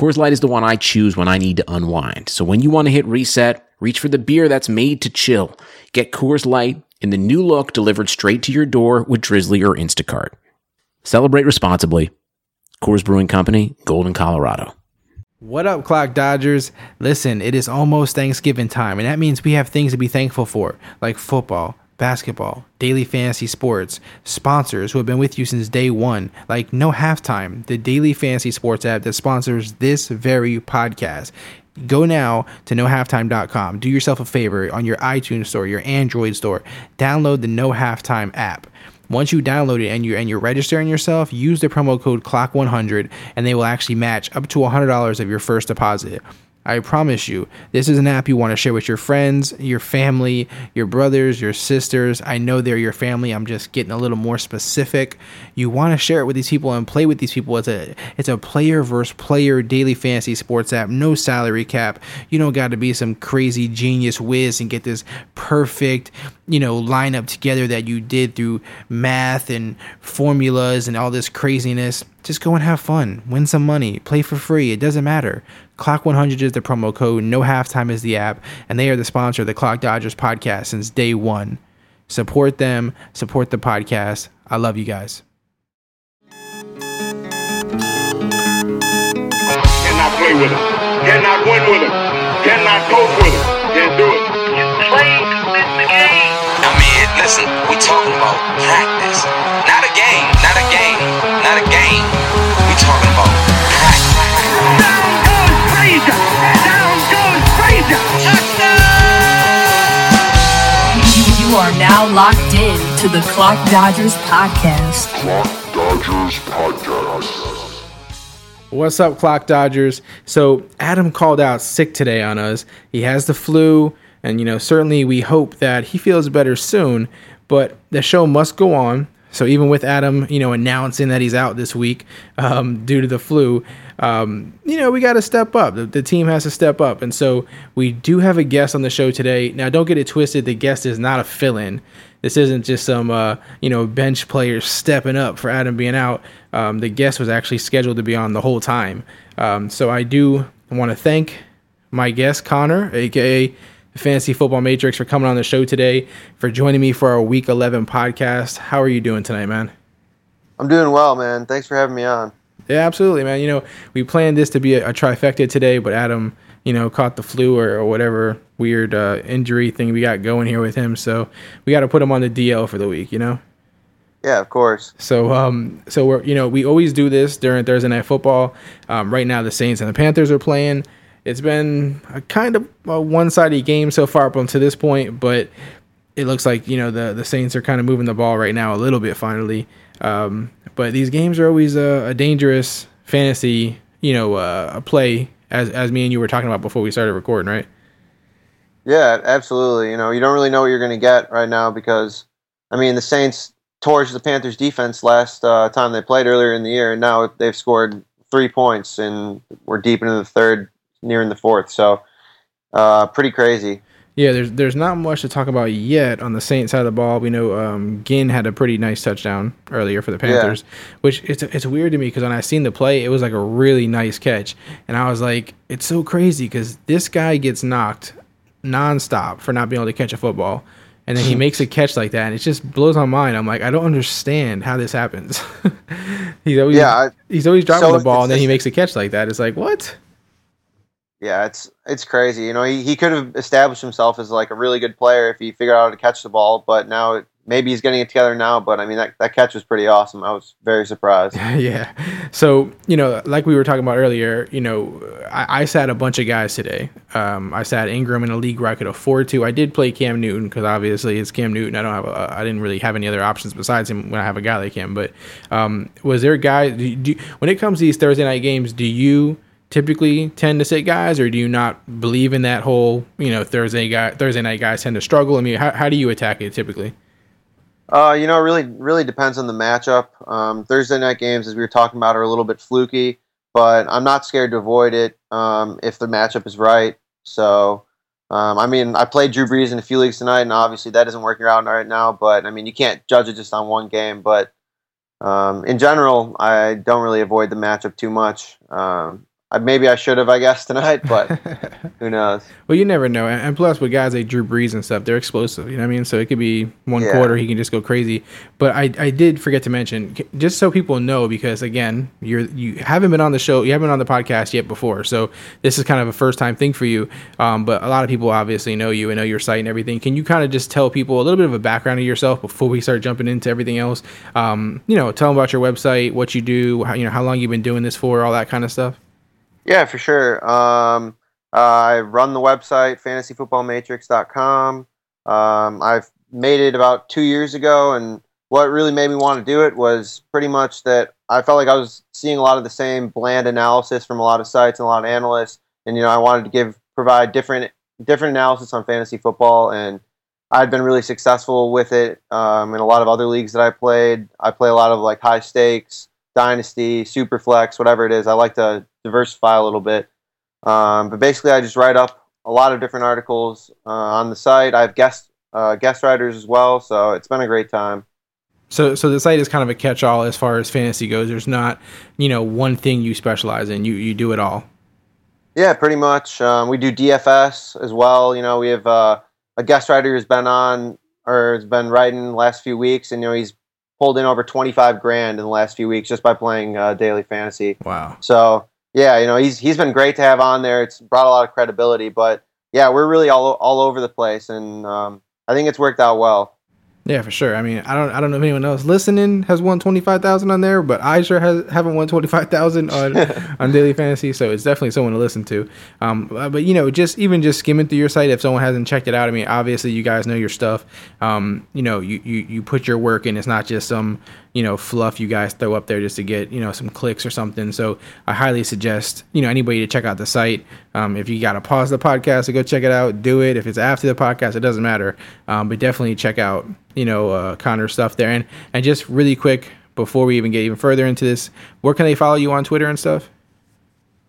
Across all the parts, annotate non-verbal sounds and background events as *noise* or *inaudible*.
Coors Light is the one I choose when I need to unwind. So when you want to hit reset, reach for the beer that's made to chill. Get Coors Light in the new look delivered straight to your door with Drizzly or Instacart. Celebrate responsibly. Coors Brewing Company, Golden, Colorado. What up, Clock Dodgers? Listen, it is almost Thanksgiving time, and that means we have things to be thankful for, like football, basketball, daily fantasy sports, sponsors who have been with you since day one, like No Halftime, the daily fantasy sports app that sponsors this very podcast. Go now to nohalftime.com. Do yourself a favor on your iTunes store, your Android store. Download the No Halftime app. Once you download it and you're and you're registering yourself, use the promo code Clock100 and they will actually match up to $100 of your first deposit. I promise you, this is an app you want to share with your friends, your family, your brothers, your sisters. I know they're your family. I'm just getting a little more specific. You want to share it with these people and play with these people. It's a it's a player versus player daily fantasy sports app. No salary cap. You don't got to be some crazy genius whiz and get this perfect, you know, lineup together that you did through math and formulas and all this craziness. Just go and have fun. Win some money. Play for free. It doesn't matter. Clock 100 is the promo code. No halftime is the app, and they are the sponsor of the Clock Dodgers podcast since day one. Support them. Support the podcast. I love you guys. Cannot play with him. Cannot win with him. Cannot coach with him. Can't do it. You play to the game. I mean, listen, we talking about practice. Not a game, not You are now locked in to the Clock Dodgers podcast. Clock Dodgers Podcast. What's up, Clock Dodgers? So Adam called out sick today on us. He has the flu, and you know certainly we hope that he feels better soon. But the show must go on. So even with Adam, you know, announcing that he's out this week um, due to the flu, um, you know, we got to step up. The, the team has to step up, and so we do have a guest on the show today. Now, don't get it twisted. The guest is not a fill-in. This isn't just some, uh, you know, bench players stepping up for Adam being out. Um, the guest was actually scheduled to be on the whole time. Um, so I do want to thank my guest Connor, aka Fantasy Football Matrix, for coming on the show today, for joining me for our Week 11 podcast. How are you doing tonight, man? I'm doing well, man. Thanks for having me on. Yeah, absolutely, man. You know, we planned this to be a, a trifecta today, but Adam, you know, caught the flu or, or whatever weird uh, injury thing we got going here with him. So we got to put him on the DL for the week, you know? Yeah, of course. So, um, so we're you know we always do this during Thursday night football. Um, right now, the Saints and the Panthers are playing. It's been a kind of a one-sided game so far up until this point, but it looks like you know the the Saints are kind of moving the ball right now a little bit finally. Um, but these games are always a, a dangerous fantasy, you know, uh, play as as me and you were talking about before we started recording, right? Yeah, absolutely. You know, you don't really know what you're going to get right now because, I mean, the Saints torched the Panthers defense last uh, time they played earlier in the year, and now they've scored three points, and we're deep into the third, nearing the fourth. So, uh, pretty crazy. Yeah, there's there's not much to talk about yet on the Saints side of the ball. We know um, Ginn had a pretty nice touchdown earlier for the Panthers, which it's it's weird to me because when I seen the play, it was like a really nice catch, and I was like, it's so crazy because this guy gets knocked nonstop for not being able to catch a football, and then he *laughs* makes a catch like that, and it just blows my mind. I'm like, I don't understand how this happens. *laughs* he's always Yeah, I- he's always dropping so the ball, and then he makes a catch like that. It's like what? Yeah, it's it's crazy. You know, he, he could have established himself as like a really good player if he figured out how to catch the ball, but now maybe he's getting it together now. But I mean, that, that catch was pretty awesome. I was very surprised. *laughs* yeah. So, you know, like we were talking about earlier, you know, I, I sat a bunch of guys today. Um, I sat Ingram in a league where I could afford to. I did play Cam Newton because obviously it's Cam Newton. I don't have, a, I didn't really have any other options besides him when I have a guy like him. But um, was there a guy, do, do, when it comes to these Thursday night games, do you typically tend to sit guys, or do you not believe in that whole you know Thursday guy Thursday night guys tend to struggle? I mean, how how do you attack it typically? Uh, you know, it really really depends on the matchup. Um, Thursday night games, as we were talking about, are a little bit fluky, but I'm not scared to avoid it um, if the matchup is right. So, um, I mean, I played Drew Brees in a few leagues tonight, and obviously that isn't working out right now. But I mean, you can't judge it just on one game. But um, in general, I don't really avoid the matchup too much. Um, maybe I should have, I guess, tonight, but *laughs* who knows? Well, you never know. And plus, with guys like Drew Brees and stuff, they're explosive. You know what I mean? So it could be one Yeah. quarter, he can just go crazy. But I, I did forget to mention, just so people know, because again, you're you haven't been on the show, you haven't been on the podcast yet before. So this is kind of a first time thing for you. Um, but a lot of people obviously know you and know your site and everything. Can you kind of just tell people a little bit of a background of yourself before we start jumping into everything else? Um, you know, tell them about your website, what you do, how, you know, how long you've been doing this for, all that kind of stuff. Yeah, for sure. Um, I run the website fantasyfootballmatrix.com. Um, I've made it about two years ago, and what really made me want to do it was pretty much that I felt like I was seeing a lot of the same bland analysis from a lot of sites and a lot of analysts, and you know I wanted to give provide different different analysis on fantasy football, and I'd been really successful with it um, in a lot of other leagues that I played. I play a lot of like high stakes, dynasty, super flex, whatever it is. I like to diversify a little bit. Um, but basically, I just write up a lot of different articles uh, on the site. I have guest uh, guest writers as well, so it's been a great time. So, so the site is kind of a catch-all as far as fantasy goes. There's not, you know, one thing you specialize in. You you do it all. Yeah, pretty much. Um, we do DFS as well. You know, we have uh, a guest writer who's been on or has been writing the last few weeks, and you know he's pulled in over twenty five grand in the last few weeks just by playing uh, daily fantasy. Wow. So yeah, you know he's he's been great to have on there. It's brought a lot of credibility, but yeah, we're really all all over the place, and um, I think it's worked out well. Yeah, for sure. I mean, I don't I don't know if anyone else listening has won twenty five thousand on there, but I sure has, haven't won twenty five thousand on *laughs* on daily fantasy. So it's definitely someone to listen to. Um, but you know, just even just skimming through your site, if someone hasn't checked it out, I mean, obviously you guys know your stuff. Um, you know, you you you put your work in. It's not just some you know fluff you guys throw up there just to get you know some clicks or something. So I highly suggest you know anybody to check out the site. Um, if you got to pause the podcast to go check it out, do it. If it's after the podcast, it doesn't matter. Um, but definitely check out you know uh, Connor's stuff there. And and just really quick before we even get even further into this, where can they follow you on Twitter and stuff?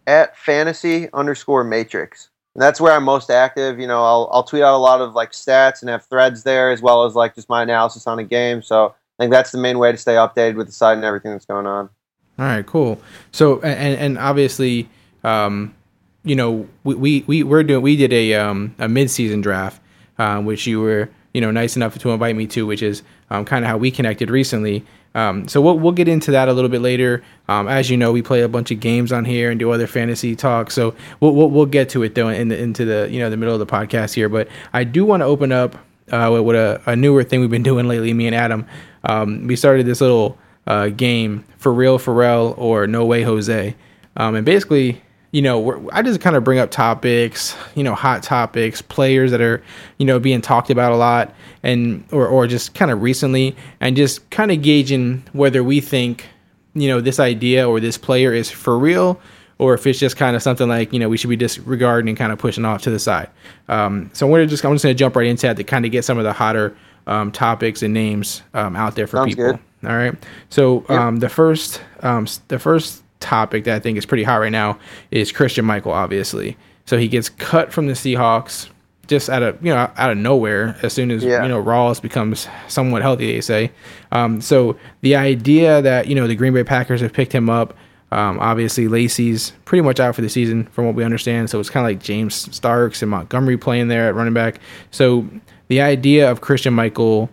at fantasy underscore matrix. And that's where I'm most active. You know, I'll, I'll tweet out a lot of like stats and have threads there as well as like just my analysis on a game. So I think that's the main way to stay updated with the site and everything that's going on. All right, cool. So and and obviously, um, you know, we we we we're doing we did a um a mid season draft, um, which you were you know nice enough to invite me to, which is um kind of how we connected recently. Um, so we'll we'll get into that a little bit later. Um, as you know, we play a bunch of games on here and do other fantasy talk. So we'll we'll, we'll get to it though in the, into the you know the middle of the podcast here. But I do want to open up uh, with, with a, a newer thing we've been *laughs* doing lately. Me and Adam, um, we started this little uh, game for real Pharrell or No Way Jose, um, and basically, you know, we're, I just kind of bring up topics, you know, hot topics, players that are, you know, being talked about a lot, and or or just kind of recently, and just kind of gauging whether we think, you know, this idea or this player is for real. Or if it's just kind of something like you know we should be disregarding and kind of pushing off to the side. Um, so gonna just I'm just gonna jump right into that to kind of get some of the hotter um, topics and names um, out there for Sounds people. good. All right. So um, the first um, the first topic that I think is pretty hot right now is Christine Michael. Obviously, so he gets cut from the Seahawks just out of you know out of nowhere as soon as Yeah. you know Rawls becomes somewhat healthy. They say. Um, so the idea that you know the Green Bay Packers have picked him up. Um, obviously, Lacy's pretty much out for the season, from what we understand. So it's kind of like James Starks and Montgomery playing there at running back. So the idea of Christine Michael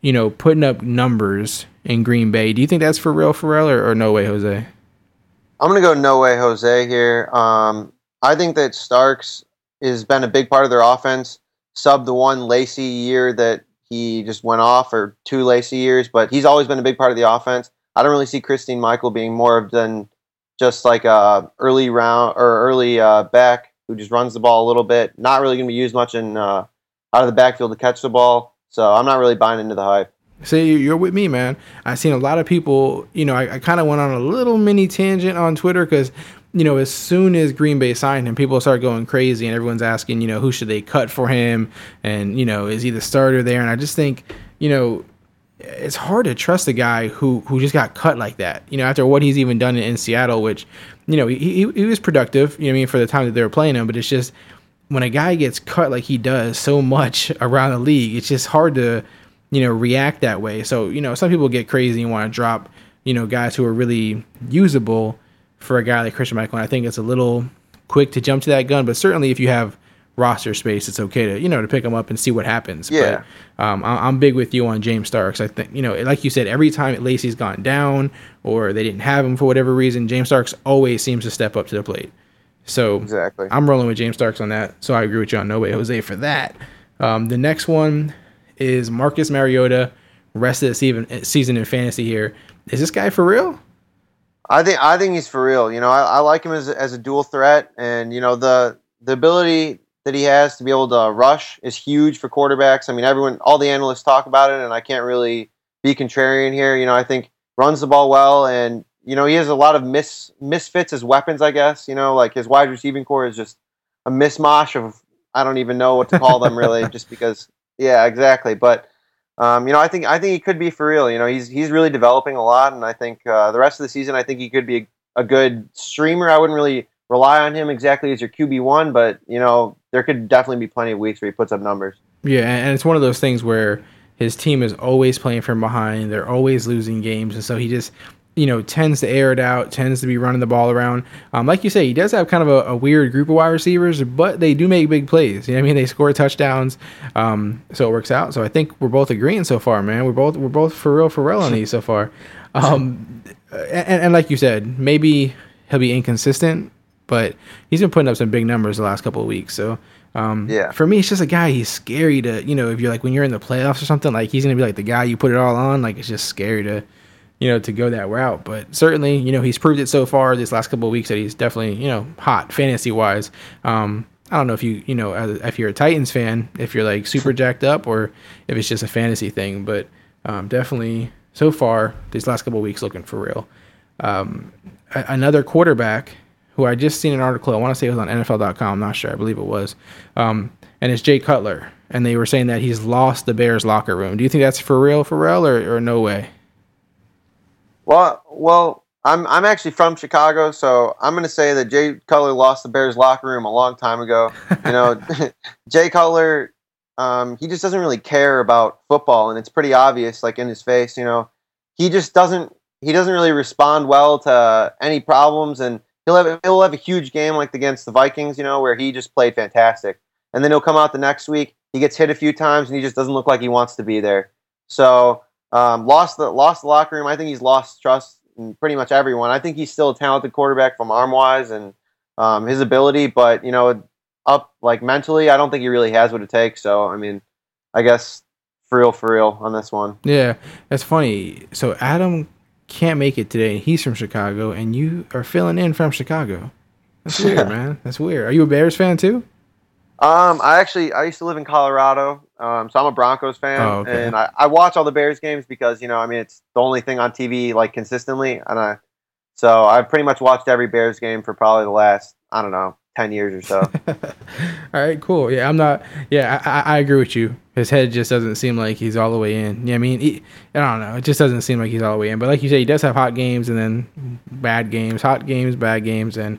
you know, putting up numbers in Green Bay. Do you think that's for real, Pharrell, or, or no way, Jose? I'm gonna go no way Jose here. Um, I think that Starks has been a big part of their offense. Sub the one Lacy year that he just went off, or two Lacy years, but he's always been a big part of the offense. I don't really see Christine Michael being more of than just like a early round or early uh, back who just runs the ball a little bit. Not really gonna be used much in uh, out of the backfield to catch the ball. So I'm not really buying into the hype. See, you- you're with me, man. I've seen a lot of people. You know, I, I kind of went on a little mini tangent on Twitter because you know, as soon as Green Bay signed him, people start going crazy, and everyone's asking, you know, who should they cut for him, and you know, is he the starter there? And I just think, you know, it's hard to trust a guy who who just got cut like that. You know, after what he's even done in, in Seattle, which, you know, he, he he was productive. You know, I mean, for the time that they were playing him, but it's just when a guy gets cut like he does so much *laughs* around the league, it's just hard to, you know, react that way. So you know, some people get crazy and want to drop, you know, guys who are really usable for a guy like Christine Michael. And I think it's a little quick to jump to that gun, but certainly if you have roster space, it's okay to you know to pick him up and see what happens. Yeah. But um, I- I'm big with you on James Starks. I think you know, like you said, every time Lacy's gone down or they didn't have him for whatever reason, James Starks always seems to step up to the plate. So Exactly. I'm rolling with James Starks on that. So I agree with you on No Way Jose for that. Um, the next one is Marcus Mariota. Rest of the season, season in fantasy here. Is this guy for real? I think I think he's for real. You know, I, I like him as a, as a dual threat, and you know the the ability that he has to be able to rush is huge for quarterbacks. I mean, everyone, all the analysts talk about it, and I can't really be contrarian here. You know, I think runs the ball well, and you know he has a lot of mis misfits as weapons. I guess you know, like his wide receiving corps is just a mismatch of I don't even know what to call them really, *laughs* just because. Yeah, exactly. But um, you know, I think I think he could be for real. You know, he's he's really developing a lot, and I think uh, the rest of the season, I think he could be a, a good streamer. I wouldn't really rely on him exactly as your QB one, but you know, there could definitely be plenty of weeks where he puts up numbers. Yeah, and it's one of those things where his team is always playing from behind. They're always losing games, and so he just, you know, tends to air it out, tends to be running the ball around. Um, like you say, he does have kind of a, a weird group of wide receivers, but they do make big plays. You know what I mean? They score touchdowns, um, so it works out. So I think we're both agreeing so far, man. We're both we're both for real for real on these so far. Um, and, and like you said, maybe he'll be inconsistent, but he's been putting up some big numbers the last couple of weeks. So um, Yeah. for me, it's just a guy. He's scary to you know if you're like when you're in the playoffs or something like he's gonna be like the guy you put it all on. Like it's just scary to you know to go that route. But certainly you know he's proved it so far this last couple of weeks that he's definitely you know hot fantasy wise. Um, I don't know if you you know if you're a Titans fan if you're like super jacked up or if it's just a fantasy thing. But um, definitely so far these last couple of weeks looking for real. Um, a- another quarterback who I just seen an article. I want to say it was on NFL.com. I'm not sure. I believe it was. Um, and it's Jay Cutler, and they were saying that he's lost the Bears locker room. Do you think that's for real, for real, or, or no way? Well, well, I'm I'm actually from Chicago, so I'm going to say that Jay Cutler lost the Bears locker room a long time ago. You know, *laughs* *laughs* Jay Cutler, um, he just doesn't really care about football, and it's pretty obvious, like in his face. You know, he just doesn't he doesn't really respond well to any problems, and he'll have he'll have a huge game like against the Vikings, you know, where he just played fantastic, and then he'll come out the next week, he gets hit a few times, and he just doesn't look like he wants to be there. So um, lost the lost the locker room. I think he's lost trust in pretty much everyone. I think he's still a talented quarterback from arm wise and um, his ability, but you know, up like mentally, I don't think he really has what it takes. So I mean, I guess for real, for real on this one. Yeah, that's funny. So Adam can't make it today. And he's from Chicago, and you are filling in from Chicago. That's *laughs* weird, man. That's weird. Are you a Bears fan too? Um, I actually I used to live in Colorado, um, so I'm a Broncos fan, Oh, okay. and I, I watch all the Bears games because you know I mean it's the only thing on TV like consistently, and I so I've pretty much watched every Bears game for probably the last I don't know ten years or so. *laughs* All right, cool. Yeah, I'm not. Yeah, I, I, I agree with you. His head just doesn't seem like he's all the way in. Yeah, I mean, he, I don't know. It just doesn't seem like he's all the way in. But like you say, he does have hot games and then bad games, hot games, bad games, and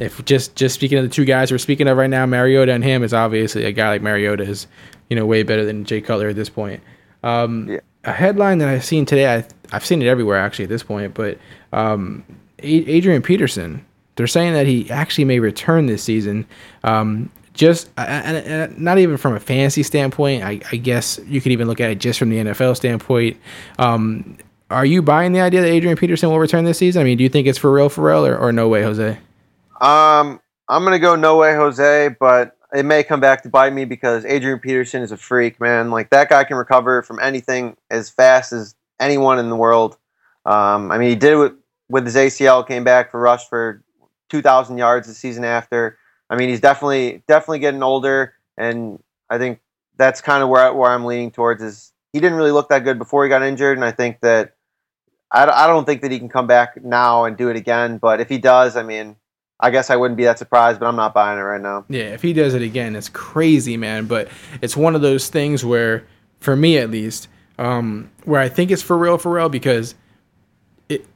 if just just speaking of the two guys we're speaking of right now, Mariota and him is obviously a guy like Mariota is, you know, way better than Jay Cutler at this point. Um, Yeah. A headline that I've seen today, I, I've seen it everywhere actually at this point, but um, Adrian Peterson, they're saying that he actually may return this season. Um, just uh, not even from a fantasy standpoint. I, I guess you could even look at it just from the NFL standpoint. Um, are you buying the idea that Adrian Peterson will return this season? I mean, do you think it's for real, for real, or, or no way, Jose? Um, I'm gonna go no way, Jose, but it may come back to bite me because Adrian Peterson is a freak, man. Like that guy can recover from anything as fast as anyone in the world. Um, I mean, he did it with, with his ACL, came back for rush for 2,000 yards the season after. I mean, he's definitely definitely getting older, and I think that's kind of where where I'm leaning towards. Is he didn't really look that good before he got injured, and I think that I, I don't think that he can come back now and do it again. But if he does, I mean, I guess I wouldn't be that surprised, but I'm not buying it right now. Yeah, if he does it again, it's crazy, man. But it's one of those things where, for me at least, um, where I think it's for real, for real, because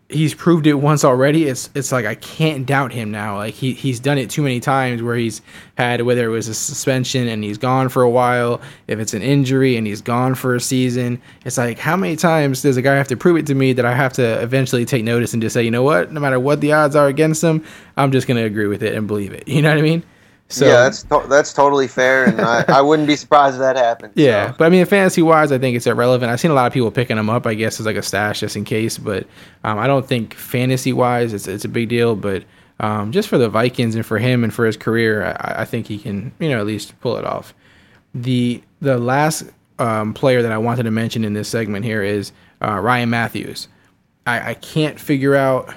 he's proved it once already. It's it's like I can't doubt him now. Like he he's done it too many times where he's had whether it was a suspension and he's gone for a while, if it's an injury and he's gone for a season. It's like how many times does a guy have to prove it to me that I have to eventually take notice and just say, you know what, no matter what the odds are against him, I'm just gonna agree with it and believe it. *laughs* You know what I mean? So yeah, that's to- that's totally fair, and I, I wouldn't be surprised if that happened. Yeah, so. but I mean, fantasy wise, I think it's irrelevant. I've seen a lot of people picking them up, I guess, as like a stash just in case. But um, I don't think fantasy wise it's it's a big deal. But um, just for the Vikings and for him and for his career, I, I think he can you know at least pull it off. The the last um, player that I wanted to mention in this segment here is uh, Ryan Mathews. I, I can't figure out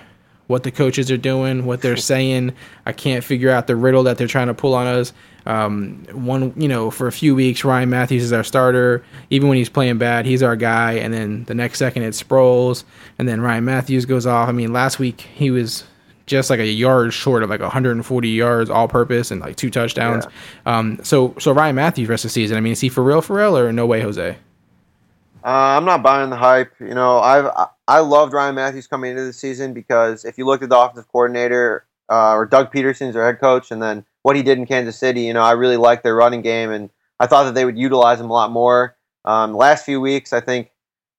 what the coaches are doing, what they're saying. I can't figure out the riddle that they're trying to pull on us. Um, one, you know, for a few weeks, Ryan Mathews is our starter. Even when he's playing bad, he's our guy. And then the next second, it's Sproles, and then Ryan Mathews goes off. I mean, last week he was just like a yard short of like 140 yards all purpose and like two touchdowns. Um, so so Ryan Mathews rest of the season. I mean, is he for real, for real, or no way, Jose? Uh, I'm not buying the hype. You know, I've I- loved Ryan Mathews coming into the season because if you look at the offensive coordinator uh, or Doug Pederson's their head coach, and then what he did in Kansas City, you know, I really liked their running game, and I thought that they would utilize him a lot more. Um, last few weeks, I think,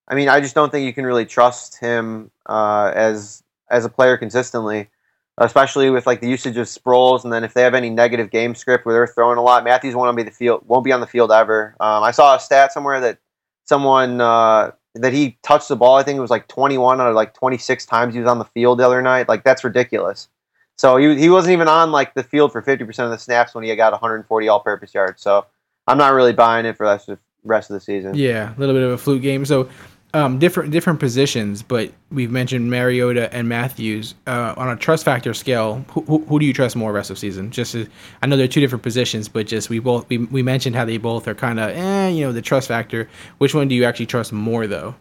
I mean, I just don't think you can really trust him uh, as as a player consistently, especially with like the usage of Sproles, and then if they have any negative game script where they're throwing a lot, Mathews won't be the field won't be on the field ever. Um, I saw a stat somewhere that someone uh, that he touched the ball. I think it was like 21 out of like 26 times he was on the field the other night. Like that's ridiculous. So he he wasn't even on like the field for 50% of the snaps when he got 140 all-purpose yards. So I'm not really buying it for the rest of, rest of the season. Yeah, a little bit of a fluke game. So um, different different positions, but we've mentioned Mariota and Mathews uh, on a trust factor scale. Who, who, who do you trust more rest of season? Just as, I know they're two different positions, but just we both we, we mentioned how they both are kind of eh, you know, the trust factor. Which one do you actually trust more though?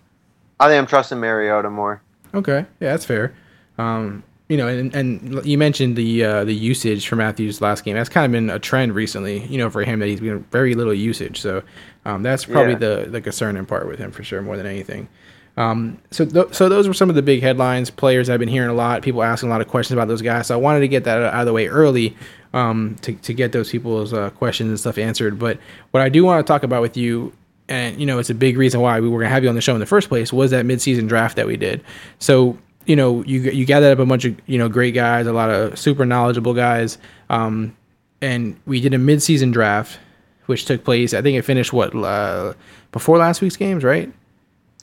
I think I'm trusting Mariota more. Okay, yeah, that's fair. Um, you know, and, and you mentioned the uh, the usage for Mathews last game. That's kind of been a trend recently. You know, for him that he's been very little usage. So um, that's probably Yeah. the the concerning part with him for sure, more than anything. Um, so th- so those were some of the big headlines. Players I've been hearing a lot. People asking a lot of questions about those guys. So I wanted to get that out of the way early um, to to get those people's uh, questions and stuff answered. But what I do want to talk about with you and you know it's a big reason why we were gonna have you on the show in the first place was that midseason draft that we did. So you know you you gathered up a bunch of you know great guys, a lot of super knowledgeable guys, um, and we did a midseason draft, which took place. I think it finished what uh, before last week's games, right?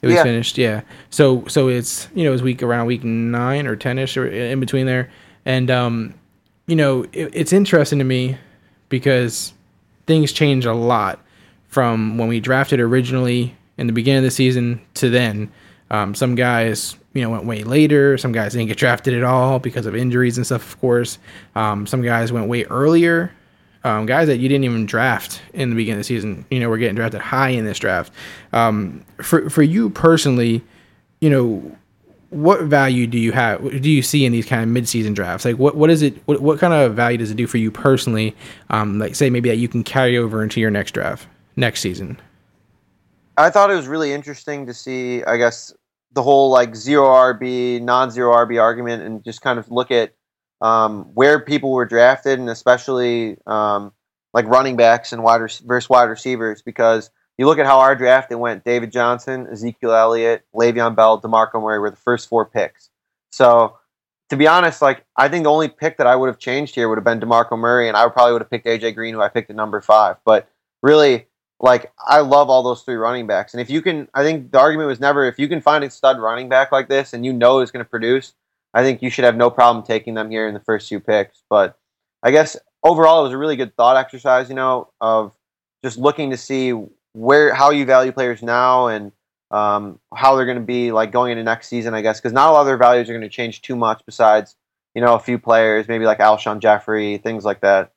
It was Yeah. finished, yeah. So so it's you know it was week around week nine or ten ish or in between there, and um, you know it, it's interesting to me because things change a lot from when we drafted originally in the beginning of the season to then. Um, some guys, you know, went way later. Some guys didn't get drafted at all because of injuries and stuff. Of course, um, some guys went way earlier. Um, guys that you didn't even draft in the beginning of the season, you know, were getting drafted high in this draft. Um, for for you personally, you know, what value do you have? Do you see in these kind of mid-season drafts? Like, what what is it? What, what kind of value does it do for you personally? Um, like, say maybe that you can carry over into your next draft next season. I thought it was really interesting to see, I guess, the whole like zero RB, non zero RB argument and just kind of look at um, where people were drafted and especially um, like running backs and wide versus wide receivers because you look at how our draft it went David Johnson, Ezekiel Elliott, Le'Veon Bell, DeMarco Murray were the first four picks. So to be honest, like I think the only pick that I would have changed here would have been DeMarco Murray and I probably would have picked AJ Green who I picked at number five. But really like I love all those three running backs. And if you can, I think the argument was never if you can find a stud running back like this and you know is going to produce, I think you should have no problem taking them here in the first two picks. But I guess overall, it was a really good thought exercise, you know, of just looking to see where how you value players now and um, how they're going to be like going into next season. I guess because not a lot of their values are going to change too much besides you know a few players, maybe like Alshon Jeffery, things like that.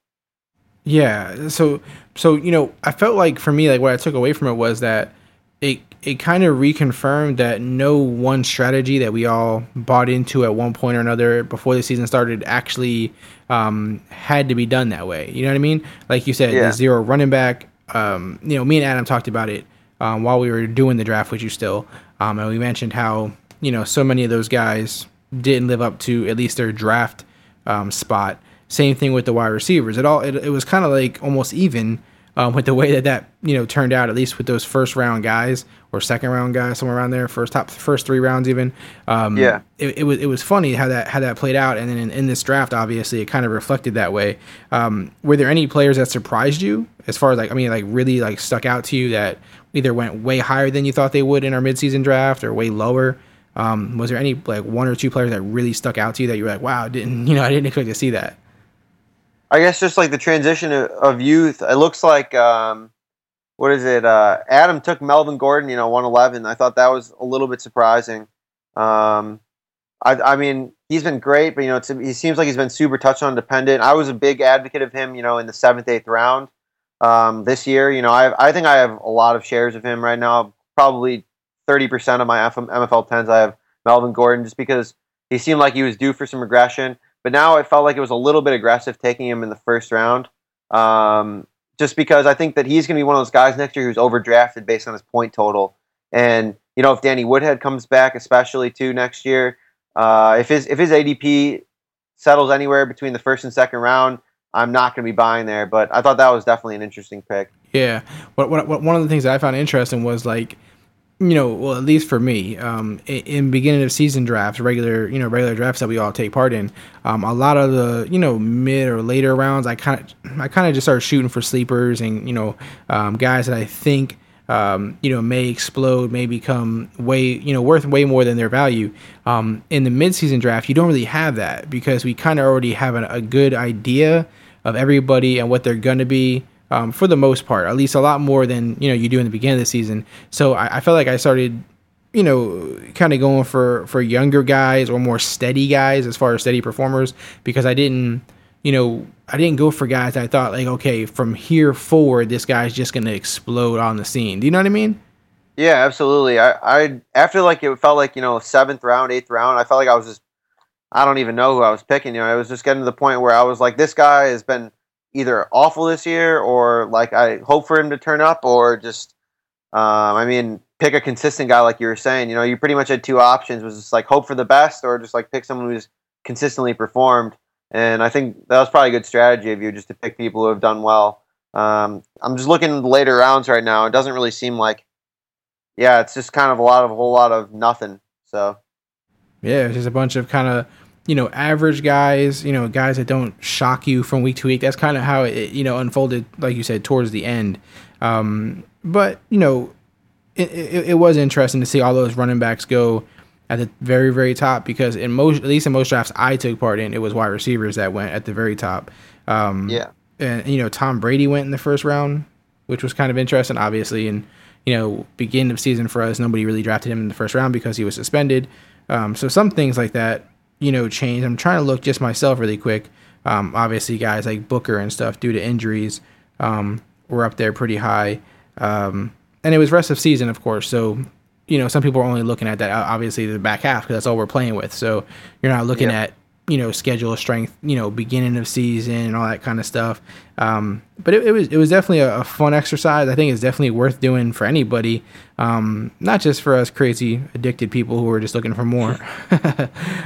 Yeah. So so you know, I felt like for me, like what I took away from it was that it it kind of reconfirmed that no one strategy that we all bought into at one point or another before the season started actually um, had to be done that way. You know what I mean? Like you said, Yeah. the zero running back. Um, you know, me and Adam talked about it um, while we were doing the draft with you still, um, and we mentioned how you know so many of those guys didn't live up to at least their draft um, spot. Same thing with the wide receivers. It all it, it was kind of like almost even um, with the way that that you know turned out. At least with those first round guys or second round guys, somewhere around there, first top first three rounds even. Um, Yeah. it, it was it was funny how that how that played out. And then in, in this draft, obviously, it kind of reflected that way. Um, were there any players that surprised you as far as like I mean like really like stuck out to you that either went way higher than you thought they would in our midseason draft or way lower? Um, was there any like one or two players that really stuck out to you that you were like, wow, didn't *laughs* you know I didn't expect to see that? I guess just like the transition of, youth, it looks like um, what is it? Uh, Adam took Melvin Gordon, you know, one eleven. I thought that was a little bit surprising. Um, I, I mean, he's been great, but you know, he seems like he's been super touchdown dependent. I was a big advocate of him, you know, in the seventh, eighth round um, this year. You know, I I think I have a lot of shares of him right now. Probably thirty percent of my MFL tens I have Melvin Gordon, just because he seemed like he was due for some regression. But now it felt like it was a little bit aggressive taking him in the first round. Um, just because I think that he's going to be one of those guys next year who's overdrafted based on his point total. And you know, if Danny Woodhead comes back, especially too next year, uh, if his if his ADP settles anywhere between the first and second round, I'm not going to be buying there. But I thought that was definitely an interesting pick. Yeah. What, what, what one of the things that I found interesting was like, you know, well, at least for me, um, in, in beginning of season drafts, regular, you know, regular drafts that we all take part in, um, a lot of the, you know, mid or later rounds, I kind of, I kind of just started shooting for sleepers and, you know, um, guys that I think, um, you know, may explode, may become way, you know, worth way more than their value. Um, in the midseason draft, you don't really have that because we kind of already have a, a good idea of everybody and what they're going to be um, for the most part, at least a lot more than you know you do in the beginning of the season. So I, I felt like I started, you know, kind of going for for younger guys or more steady guys as far as steady performers because I didn't, you know, I didn't go for guys I thought like, okay, from here forward, this guy's just gonna explode on the scene. Do you know what I mean? Yeah, absolutely. I, I after like it felt like you know seventh round, eighth round. I felt like I was just I don't even know who I was picking. You know, I was just getting to the point where I was like, this guy has been either awful this year, or like I hope for him to turn up, or just um, I mean, pick a consistent guy like you were saying. You know, you pretty much had two options: was just like hope for the best, or just like pick someone who's consistently performed. And I think that was probably a good strategy of you just to pick people who have done well. Um, I'm just looking later rounds right now. It doesn't really seem like, yeah, it's just kind of a lot of a whole lot of nothing. So Yeah, just a bunch of kind of you know average guys, you know guys that don't shock you from week to week. That's kind of how it you know unfolded, like you said, towards the end. Um, but you know, it, it, it was interesting to see all those running backs go at the very very top because in most at least in most drafts I took part in, it was wide receivers that went at the very top. Um, yeah, and you know Tom Brady went in the first round, which was kind of interesting, obviously. And you know, beginning of season for us, nobody really drafted him in the first round because he was suspended. Um, so some things like that, you know, changed. I'm trying to look just myself really quick. Um, obviously, guys like Booker and stuff due to injuries um, were up there pretty high, um, and it was rest of season, of course. So you know, some people are only looking at that obviously the back half because that's all we're playing with. So you're not looking Yeah. at you know schedule strength, you know, beginning of season and all that kind of stuff. Um, but it, it was it was definitely a, a fun exercise. I think it's definitely worth doing for anybody, um, not just for us crazy addicted people who are just looking for more. *laughs*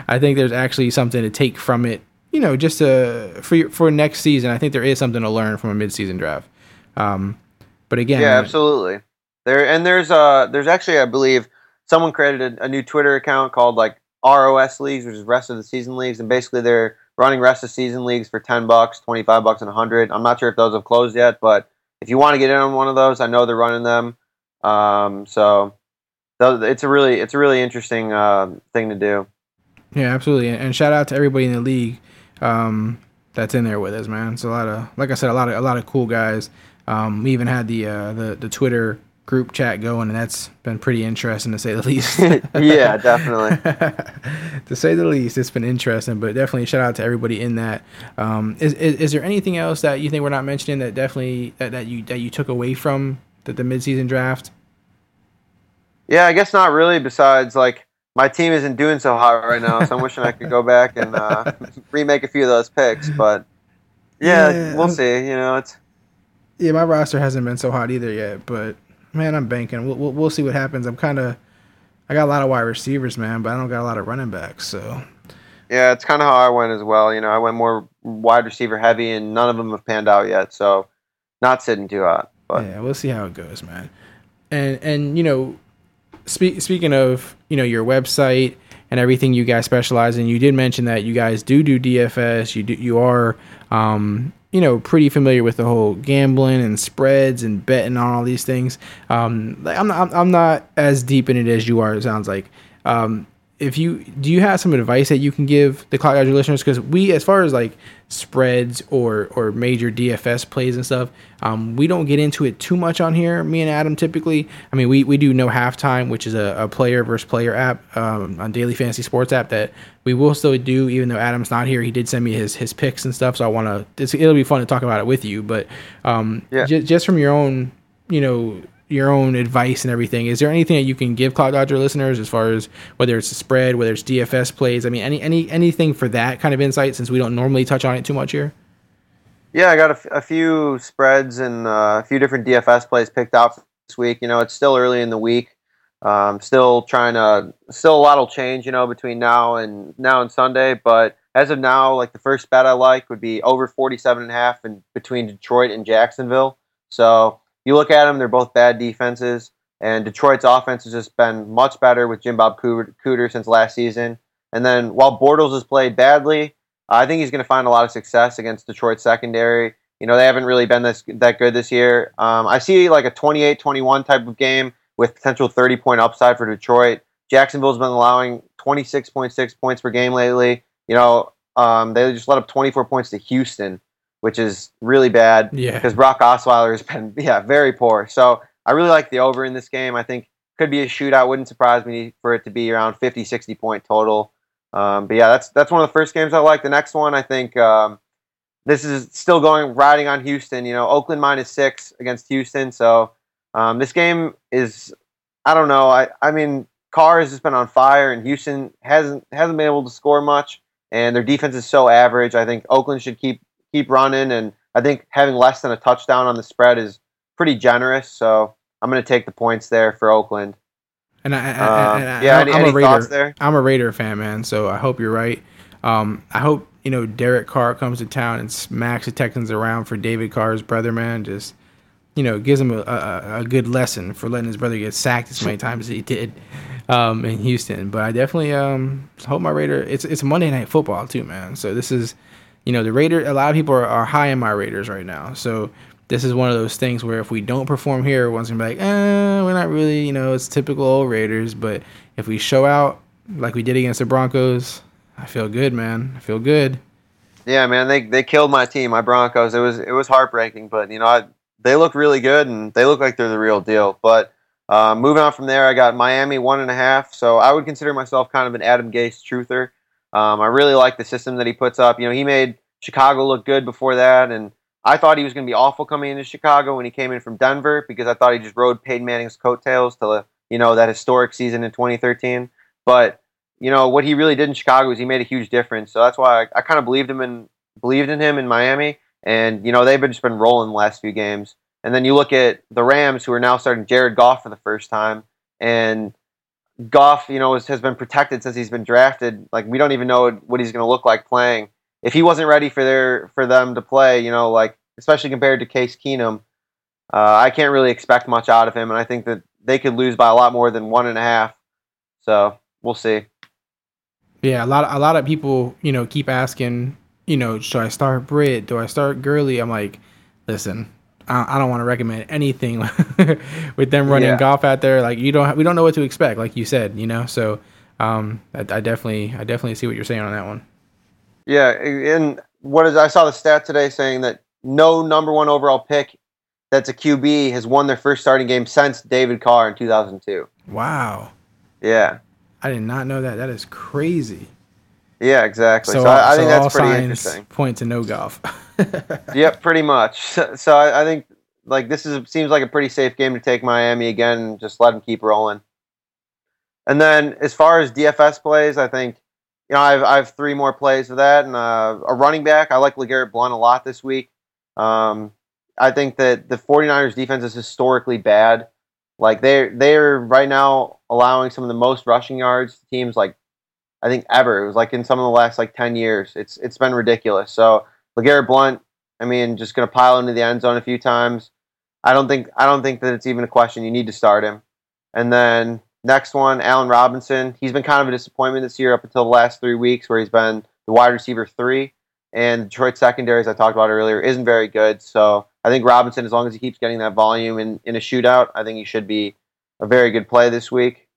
I think there's actually something to take from it. You know, just to, for for next season, I think there is something to learn from a midseason draft. Um, but again, yeah, absolutely. There and there's uh there's actually I believe someone created a, a new Twitter account called like ROS leagues, which is rest of the season leagues, and basically they're running rest of season leagues for ten bucks, twenty five bucks, and a hundred. I'm not sure if those have closed yet, but if you want to get in on one of those, I know they're running them. Um, so it's a really it's a really interesting uh, thing to do. Yeah, absolutely. And, and shout out to everybody in the league um, that's in there with us, man. It's a lot of, like I said, a lot of a lot of cool guys. Um, we even had the uh, the the Twitter group chat going, and that's been pretty interesting to say the least. *laughs* yeah, definitely. *laughs* to say the least, it's been interesting. But definitely shout out to everybody in that. Um, is, is is there anything else that you think we're not mentioning that definitely that, that you that you took away from the, the midseason draft? Yeah, I guess not really. Besides, like my team isn't doing so hot right now, so I'm wishing I could go back and uh, *laughs* remake a few of those picks. But yeah, Yeah, we'll I'm- see. You know, it's Yeah, my roster hasn't been so hot either yet, but man, I'm banking. We'll we'll, we'll see what happens. I'm kind of I got a lot of wide receivers, man, but I don't got a lot of running backs. So yeah, it's kind of how I went as well. You know, I went more wide receiver heavy, and none of them have panned out yet. So not sitting too hot. But yeah, we'll see how it goes, man. And and you know, speak, speaking of you know your website and everything you guys specialize in, you did mention that you guys do do DFS. You do you are um, you know pretty familiar with the whole gambling and spreads and betting on all these things. Um, I'm not I'm, not as deep in it as you are. It sounds like. Um, if you do you have some advice that you can give the clock Dodger listeners? Because we as far as like spreads or or major dfs plays and stuff um, we don't get into it too much on here me and adam typically. I mean we, we do no halftime which is a, a player versus player app um, on daily fantasy sports app that we will still do even though adam's not here. He did send me his his picks and stuff so i want to it'll be fun to talk about it with you. But um, Yeah. ju- just from your own you know your own advice and everything. Is there anything that you can give Clock Dodger listeners as far as whether it's a spread, whether it's DFS plays? I mean, any any anything for that kind of insight since we don't normally touch on it too much here. Yeah, I got a, f- a few spreads and uh, a few different DFS plays picked out this week. You know, it's still early in the week. Um, still trying to, still a lot will change, you know, between now and now and Sunday. But as of now, like the first bet I like would be over 47 and a half and between Detroit and Jacksonville. So you look at them, they're both bad defenses. And Detroit's offense has just been much better with Jim Bob Cooter, since last season. And then while Bortles has played badly, I think he's going to find a lot of success against Detroit's secondary. You know, they haven't really been this that good this year. Um, I see like a 28-21 type of game with potential 30-point upside for Detroit. Jacksonville's been allowing 26.6 points per game lately. You know, um, they just let up 24 points to Houston, which is really bad Yeah. because Brock Osweiler has been *laughs* yeah very poor. So I really like the over in this game. I think could be a shootout. Wouldn't surprise me for it to be around 50, 60 point total. Um, but yeah, that's that's one of the first games I like. The next one, I think um, this is still going riding on Houston. You know, Oakland minus six against Houston. So um, this game is, I don't know. I I mean, Carr has just been on fire, and Houston hasn't hasn't been able to score much, and their defense is so average. I think Oakland should keep keep running, and I think having less than a touchdown on the spread is pretty generous. So I'm going to take the points there for Oakland. And I, I, Uh, and I, yeah, I'm, any- I'm any a Raider. thoughts there? I'm a Raider fan, man. So I hope you're right. Um, I hope you know Derek Carr comes to town and smacks the Texans around for David Carr's brother, man. Just you know, gives him a, a, a good lesson for letting his brother get sacked as many times as he did um, in Houston. But I definitely um, hope my Raider. It's it's Monday Night Football too, man. So this is, you know, the Raider. A lot of people are, are high in my Raiders right now. So this is one of those things where if we don't perform here, everyone's gonna be like, eh, we're not really, you know, it's typical old Raiders. But if we show out like we did against the Broncos, I feel good, man. I feel good. Yeah, man, they they killed my team, my Broncos. It was it was heartbreaking, but you know, I, they look really good and they look like they're the real deal. But uh, moving on from there, I got Miami one and a half. So I would consider myself kind of an Adam Gase truther. Um, I really like the system that he puts up. You know, he made Chicago look good before that, and I thought he was going to be awful coming into Chicago when he came in from Denver because I thought he just rode Peyton Manning's coattails to you know that historic season in 2013. But you know what he really did in Chicago is he made a huge difference. So that's why I, I kind of believed him and believed in him in Miami. And you know they've been just been rolling the last few games. And then you look at the Rams, who are now starting Jared Goff for the first time, and Goff, you know, has, has been protected since he's been drafted. Like we don't even know what he's going to look like playing. If he wasn't ready for their for them to play, you know, like especially compared to Case Keenum, uh, I can't really expect much out of him. And I think that they could lose by a lot more than one and a half. So we'll see. Yeah, a lot a lot of people, you know, keep asking, you know, should I start Britt? Do I start Gurley? I'm like, listen, I, I don't want to recommend anything *laughs* with them running Yeah. Goff out there. Like you don't, we don't know what to expect, like you said, you know. So, um, I, I definitely, I definitely see what you're saying on that one. Yeah, and what is I saw the stat today saying that no number one overall pick that's a QB has won their first starting game since David Carr in 2002. Wow, Yeah, I did not know that. That is crazy. Yeah, exactly. So, So, I, I so think that's pretty interesting. point to no Goff. *laughs* Yep, pretty much. So, so I, I think like this is seems like a pretty safe game to take Miami again and just let them keep rolling. And then as far as DFS plays, I think you know I've I have three more plays of that, and uh, a running back. I like Legarrette Blunt a lot this week. Um, I think that the 49ers defense is historically bad. Like they're they're right now allowing some of the most rushing yards to teams like I think ever. It was like in some of the last like ten years. It's it's been ridiculous. So LeGarrette Blount, I mean, just gonna pile into the end zone a few times. I don't think I don't think that it's even a question. You need to start him. And then next one, Allen Robinson. He's been kind of a disappointment this year up until the last three weeks, where he's been the wide receiver three. And Detroit secondary, as I talked about earlier, isn't very good. So I think Robinson, as long as he keeps getting that volume in, in a shootout, I think he should be a very good play this week.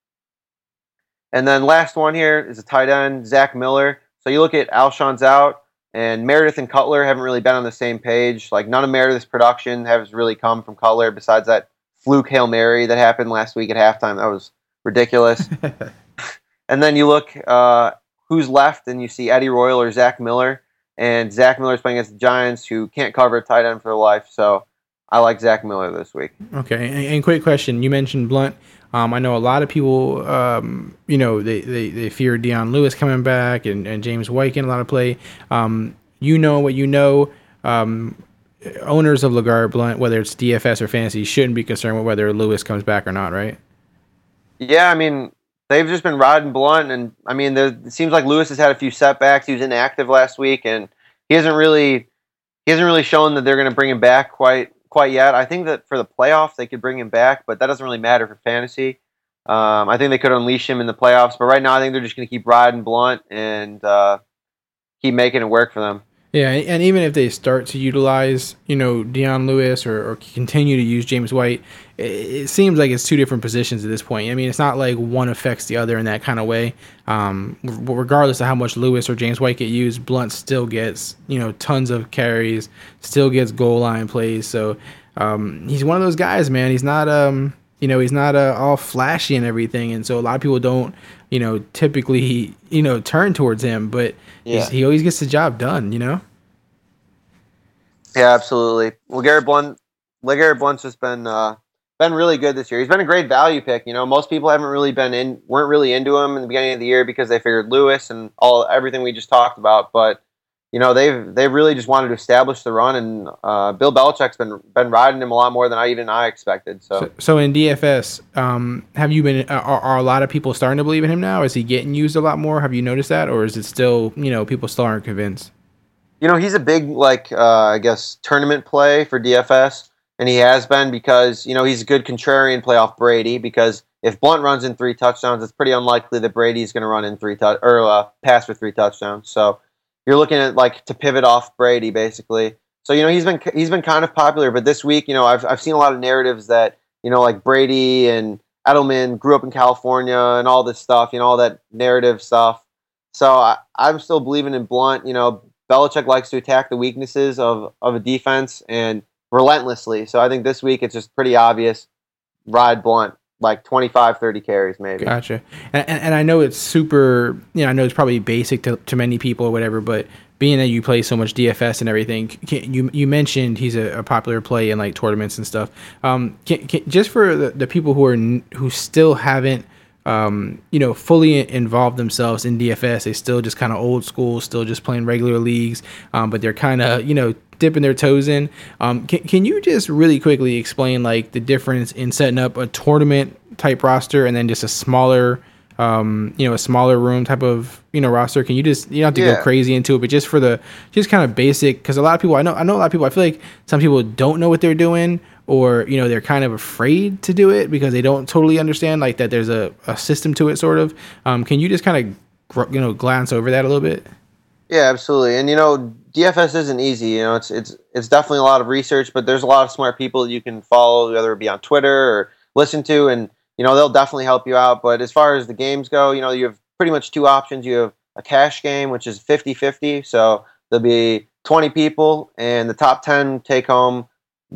And then last one here is a tight end, Zach Miller. So you look at Alshon's out, and Meredith and Cutler haven't really been on the same page. Like none of Meredith's production has really come from Cutler, besides that fluke hail mary that happened last week at halftime. That was ridiculous. *laughs* and then you look uh, who's left, and you see Eddie Royal or Zach Miller. And Zach Miller's playing against the Giants, who can't cover a tight end for their life. So I like Zach Miller this week. Okay, and, and quick question: You mentioned Blount. Um, I know a lot of people, um, you know, they, they, they fear Dion Lewis coming back and, and James White getting a lot of play. Um, you know what you know. Um, owners of LeGarrette Blount, whether it's DFS or fantasy, shouldn't be concerned with whether Lewis comes back or not, right? Yeah, I mean, they've just been riding Blount, and I mean, there, it seems like Lewis has had a few setbacks. He was inactive last week, and he hasn't really he hasn't really shown that they're going to bring him back quite quite yet. I think that for the playoffs they could bring him back, but that doesn't really matter for fantasy. Um, I think they could unleash him in the playoffs, but right now I think they're just going to keep riding Blount and uh, keep making it work for them. Yeah, and even if they start to utilize, you know, Dion Lewis or, or continue to use James White, it, it, seems like it's two different positions at this point. I mean, it's not like one affects the other in that kind of way. Um, regardless of how much Lewis or James White get used, Blount still gets, you know, tons of carries, still gets goal line plays. So um, he's one of those guys, man. He's not, um, you know, he's not uh, all flashy and everything, and so a lot of people don't, you know, typically, he you know, turn towards him, but yeah. he always gets the job done, you know. Yeah, absolutely. Well, Garrett Blount, Garrett Blount's just been uh, been really good this year. He's been a great value pick. You know, most people haven't really been in, weren't really into him in the beginning of the year because they figured Lewis and all everything we just talked about, but you know they've they've really just wanted to establish the run, and uh, Bill Belichick's been been riding him a lot more than I even I expected. So, so, so in DFS, um, have you been are, are, a lot of people starting to believe in him now? Is he getting used a lot more? Have you noticed that, or is it still you know people still aren't convinced? You know, he's a big like uh, I guess tournament play for DFS, and he has been because you know he's a good contrarian play off Brady because if Blount runs in three touchdowns, it's pretty unlikely that Brady's going to run in three touch or uh, pass for three touchdowns. So you're looking at like to pivot off Brady basically. So you know he's been he's been kind of popular, but this week you know I've I've seen a lot of narratives that you know like Brady and Edelman grew up in California and all this stuff, you know all that narrative stuff. So I, I'm still believing in Blount. You know Belichick likes to attack the weaknesses of of a defense and relentlessly. So I think this week it's just pretty obvious. Ride Blount like 25 30 carries maybe gotcha and, and, and, i know it's super you know i know it's probably basic to, to many people or whatever but being that you play so much dfs and everything can, you you mentioned he's a, a, popular play in like tournaments and stuff um can, can, just for the, the people who are who still haven't um, you know, fully involved themselves in DFS. They still just kind of old school, still just playing regular leagues, um, but they're kind of, you know, dipping their toes in. Um, can, can you just really quickly explain like the difference in setting up a tournament type roster and then just a smaller, um, you know, a smaller room type of you know roster? Can you just you don't have to yeah. go crazy into it, but just for the just kind of basic because a lot of people I know I know a lot of people I feel like some people don't know what they're doing or you know they're kind of afraid to do it because they don't totally understand like that there's a, a system to it sort of um, can you just kind of you know glance over that a little bit yeah absolutely and you know DFS isn't easy. You know, it's it's it's definitely a lot of research, but there's a lot of smart people you can follow, whether it be on Twitter or listen to, and you know they'll definitely help you out. But as far as the games go, you know you have pretty much two options. You have a cash game, which is 50-50, so there'll be 20 people, and the top 10 take home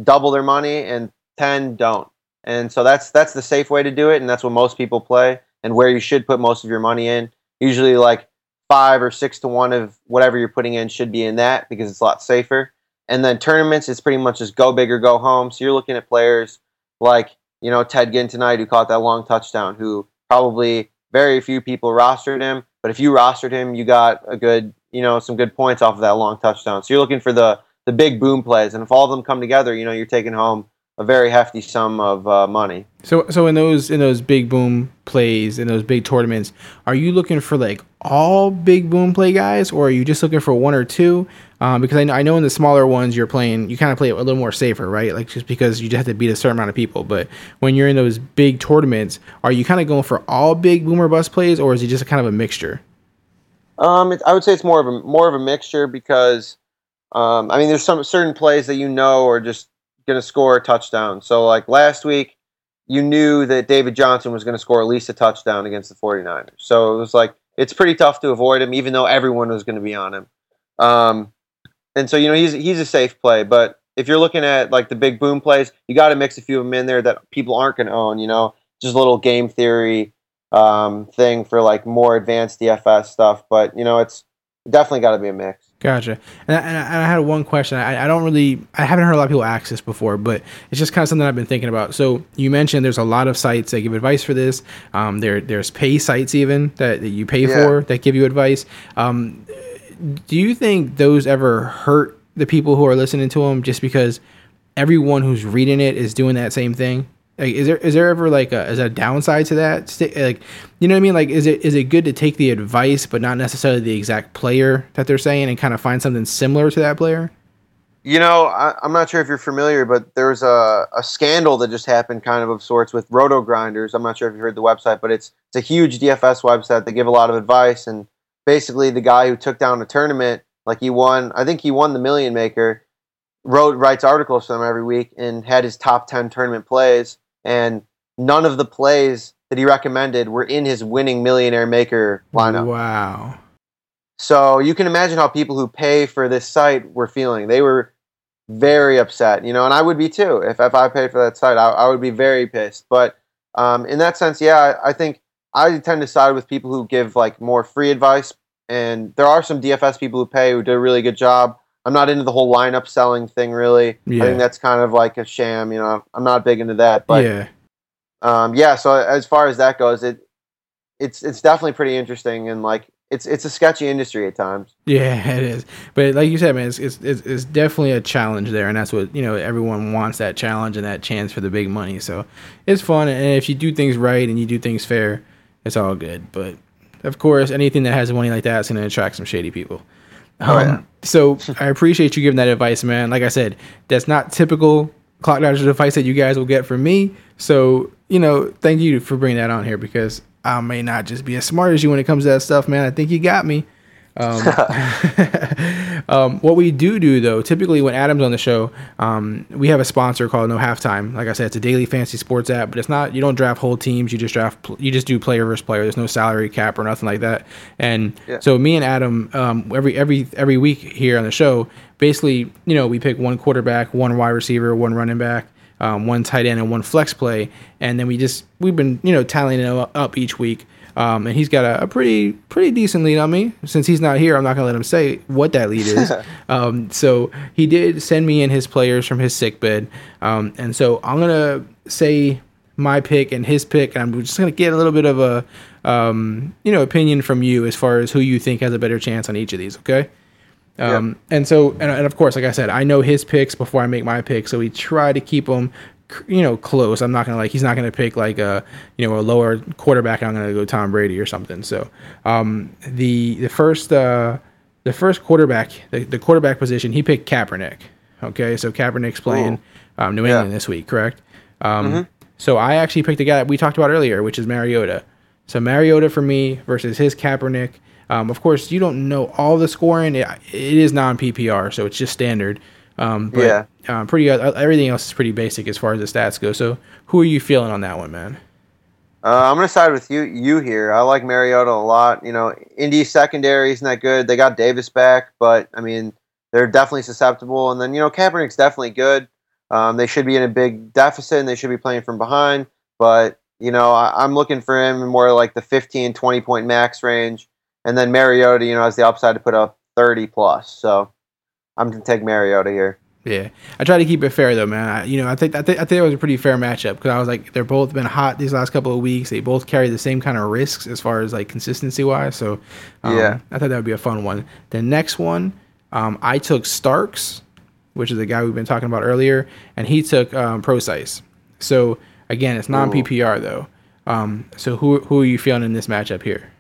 double their money, and 10 don't. And so that's that's the safe way to do it, and that's what most people play, and where you should put most of your money in. Usually, like five or six to one of whatever you're putting in should be in that because it's a lot safer. And then tournaments, it's pretty much just go big or go home. So you're looking at players like, you know, Ted Ginn tonight who caught that long touchdown, who probably very few people rostered him. But if you rostered him, you got a good, you know, some good points off of that long touchdown. So you're looking for the the big boom plays, and if all of them come together, you know, you're taking home a very hefty sum of uh, money. So so in those in those big boom plays in those big tournaments, are you looking for like all big boom play guys, or are you just looking for one or two? Um, because I know, I know in the smaller ones you're playing, you kind of play it a little more safer, right? Like just because you just have to beat a certain amount of people. But when you're in those big tournaments, are you kind of going for all big boomer bust plays, or is it just kind of a mixture? Um, it, I would say it's more of a more of a mixture because, um, I mean, there's some certain plays that you know are just going to score a touchdown. So like last week, you knew that David Johnson was going to score at least a touchdown against the 49ers. So it was like it's pretty tough to avoid him, even though everyone was going to be on him. Um, and so you know he's he's a safe play, but if you're looking at like the big boom plays, you got to mix a few of them in there that people aren't going to own. You know, just a little game theory um, thing for like more advanced DFS stuff. But you know, it's definitely got to be a mix. Gotcha. And I, and I, had one question. I, I don't really, I haven't heard a lot of people ask this before, but it's just kind of something I've been thinking about. So you mentioned there's a lot of sites that give advice for this. Um, there, there's pay sites even that, that you pay Yeah. for that give you advice. Um, do you think those ever hurt the people who are listening to them just because everyone who's reading it is doing that same thing? Like, is there is there ever like a is a downside to that? Like, you know what I mean? Like, is it is it good to take the advice but not necessarily the exact player that they're saying and kind of find something similar to that player? You know, I, I'm not sure if you're familiar, but there's a, a scandal that just happened, kind of of sorts, with RotoGrinders. I'm not sure if you heard the website, but it's it's a huge DFS website. They give a lot of advice, and basically, the guy who took down a tournament, like he won, I think he won the Million Maker, wrote writes articles for them every week, and had his top ten tournament plays, and none of the plays that he recommended were in his winning Millionaire Maker lineup. Wow. So you can imagine how people who pay for this site were feeling. They were very upset, you know, and I would be too. If, if I paid for that site, I, I would be very pissed. But um, in that sense, yeah, I, I think I tend to side with people who give like more free advice. And there are some DFS people who pay who do a really good job. I'm not into the whole lineup selling thing, really. Yeah. I think that's kind of like a sham, you know. I'm not big into that. But yeah. um, yeah, so as far as that goes, it it's it's definitely pretty interesting and like it's it's a sketchy industry at times. Yeah, *laughs* it is. But like you said, man, it's, it's it's it's definitely a challenge there, and that's what you know. Everyone wants that challenge and that chance for the big money. So it's fun, and if you do things right and you do things fair, it's all good. But of course, anything that has money like that is going to attract some shady people. Um, Oh, yeah. So I appreciate you giving that advice, man. Like I said, that's not typical clock dodgers advice that you guys will get from me. So you know, thank you for bringing that on here because I may not just be as smart as you when it comes to that stuff, man. I think you got me. Um, *laughs* *laughs* um, what we do do though, typically when Adam's on the show, um, we have a sponsor called No Halftime. Like I said, it's a daily fantasy sports app, but it's not. You don't draft whole teams. You just draft. You just do player versus player. There's no salary cap or nothing like that. And Yeah. so me and Adam, um, every every every week here on the show, basically, you know, we pick one quarterback, one wide receiver, one running back. Um, one tight end and one flex play, and then we just we've been you know tallying it up each week. Um, and he's got a, a pretty pretty decent lead on me. Since he's not here, I'm not gonna let him say what that lead is. *laughs* um, so he did send me in his players from his sick bed, um, and so I'm gonna say my pick and his pick, and I'm just gonna get a little bit of a um, you know opinion from you as far as who you think has a better chance on each of these. Okay. Um, And so, and, and of course, like I said, I know his picks before I make my picks, so we try to keep them, you know, close. I'm not gonna like he's not gonna pick like a you know a lower quarterback. I'm gonna go Tom Brady or something. So, um, the the first uh, the first quarterback, the, the quarterback position, he picked Kaepernick. Okay, so Kaepernick's playing um, New England this week, correct? Um, So I actually picked a guy that we talked about earlier, which is Mariota. So Mariota for me versus his Kaepernick. Um, of course, you don't know all the scoring. It, it is non PPR, so it's just standard. Um, but Yeah. uh, pretty uh, everything else is pretty basic as far as the stats go. So who are you feeling on that one, man? Uh, I'm gonna side with you you here. I like Mariota a lot. You know, Indy secondary isn't that good. They got Davis back, but I mean, they're definitely susceptible. And then you know, Kaepernick's definitely good. Um, they should be in a big deficit and they should be playing from behind. But you know, I, I'm looking for him more like the 15, 20 point max range. And then Mariota, you know, has the upside to put up 30 plus. So I'm gonna take Mariota here. Yeah, I try to keep it fair though, man. I, you know, I think I think I think it was a pretty fair matchup because I was like, they're both been hot these last couple of weeks. They both carry the same kind of risks as far as like consistency wise. So, um, Yeah. I thought that would be a fun one. The next one, um, I took Starks, which is the guy we've been talking about earlier, and he took um, Procise. So again, it's non PPR though. Um, so who who are you feeling in this matchup here?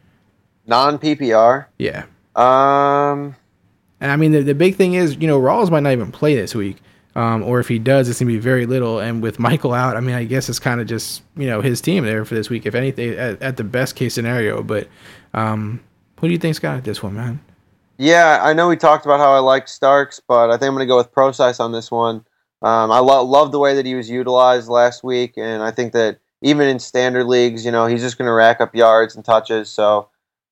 Non PPR. Yeah. Um, And I mean, the, the big thing is, you know, Rawls might not even play this week. Um, or if he does, it's going to be very little. And with Michael out, I mean, I guess it's kind of just, you know, his team there for this week, if anything, at, at the best case scenario. But um, who do you think's got this one, man? yeah, I know we talked about how I like Starks, but I think I'm going to go with Procise on this one. Um, I lo- love the way that he was utilized last week, and I think that even in standard leagues, you know, he's just going to rack up yards and touches. So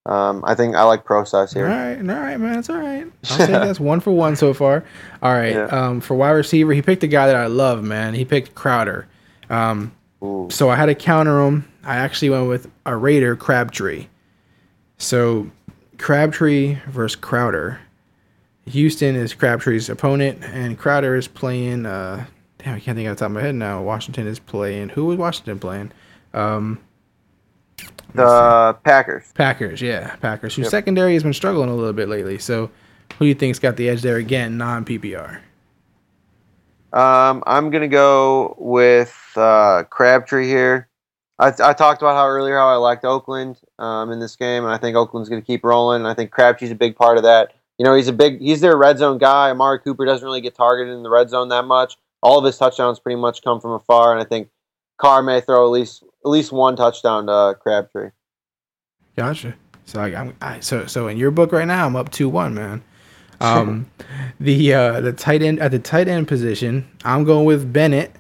um, I think I like Procise All here. All right, all right, man. It's all right. I'll say *laughs* that's one for one so far. All right. Yeah. Um, for wide receiver, he picked a guy that I love, man. He picked Crowder. Um, so I had to counter him. I actually went with a Raider Crabtree. So Crabtree versus Crowder. Houston is Crabtree's opponent, and Crowder is playing. Uh, damn, I can't think off the top of my head now. Washington is playing. Who was Washington playing? Um, The Packers. Packers, yeah, Packers. Whose secondary has been struggling a little bit lately. So, who do you think's got the edge there again? Non PPR. Um, I'm gonna go with uh, Crabtree here. I, I talked about how earlier how I liked Oakland um, in this game, and I think Oakland's gonna keep rolling. And I think Crabtree's a big part of that. You know, he's a big he's their red zone guy. Amari Cooper doesn't really get targeted in the red zone that much. All of his touchdowns pretty much come from afar, and I think Carr may throw at least at least one touchdown to uh, Crabtree. Gotcha. So I, I'm I, so so in your book right now, I'm up two one, man. Um, *laughs* the uh, the tight end at the tight end position, I'm going with Bennett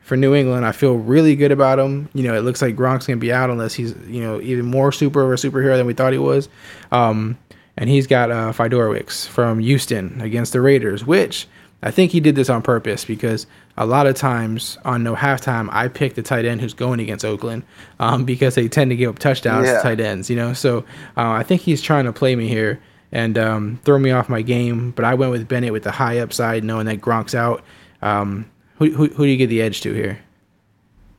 for New England. I feel really good about him. You know, it looks like Gronk's gonna be out unless he's you know even more super of a superhero than we thought he was. Um, and he's got uh, Fiedorowicz from Houston against the Raiders, which I think he did this on purpose because a lot of times on no halftime, I pick the tight end who's going against Oakland um, *laughs* because they tend to give up touchdowns Yeah. to tight ends, you know. So uh, I think he's trying to play me here and um, throw me off my game. But I went with Bennett with the high upside, knowing that Gronk's out. Um, who, who, who do you get the edge to here?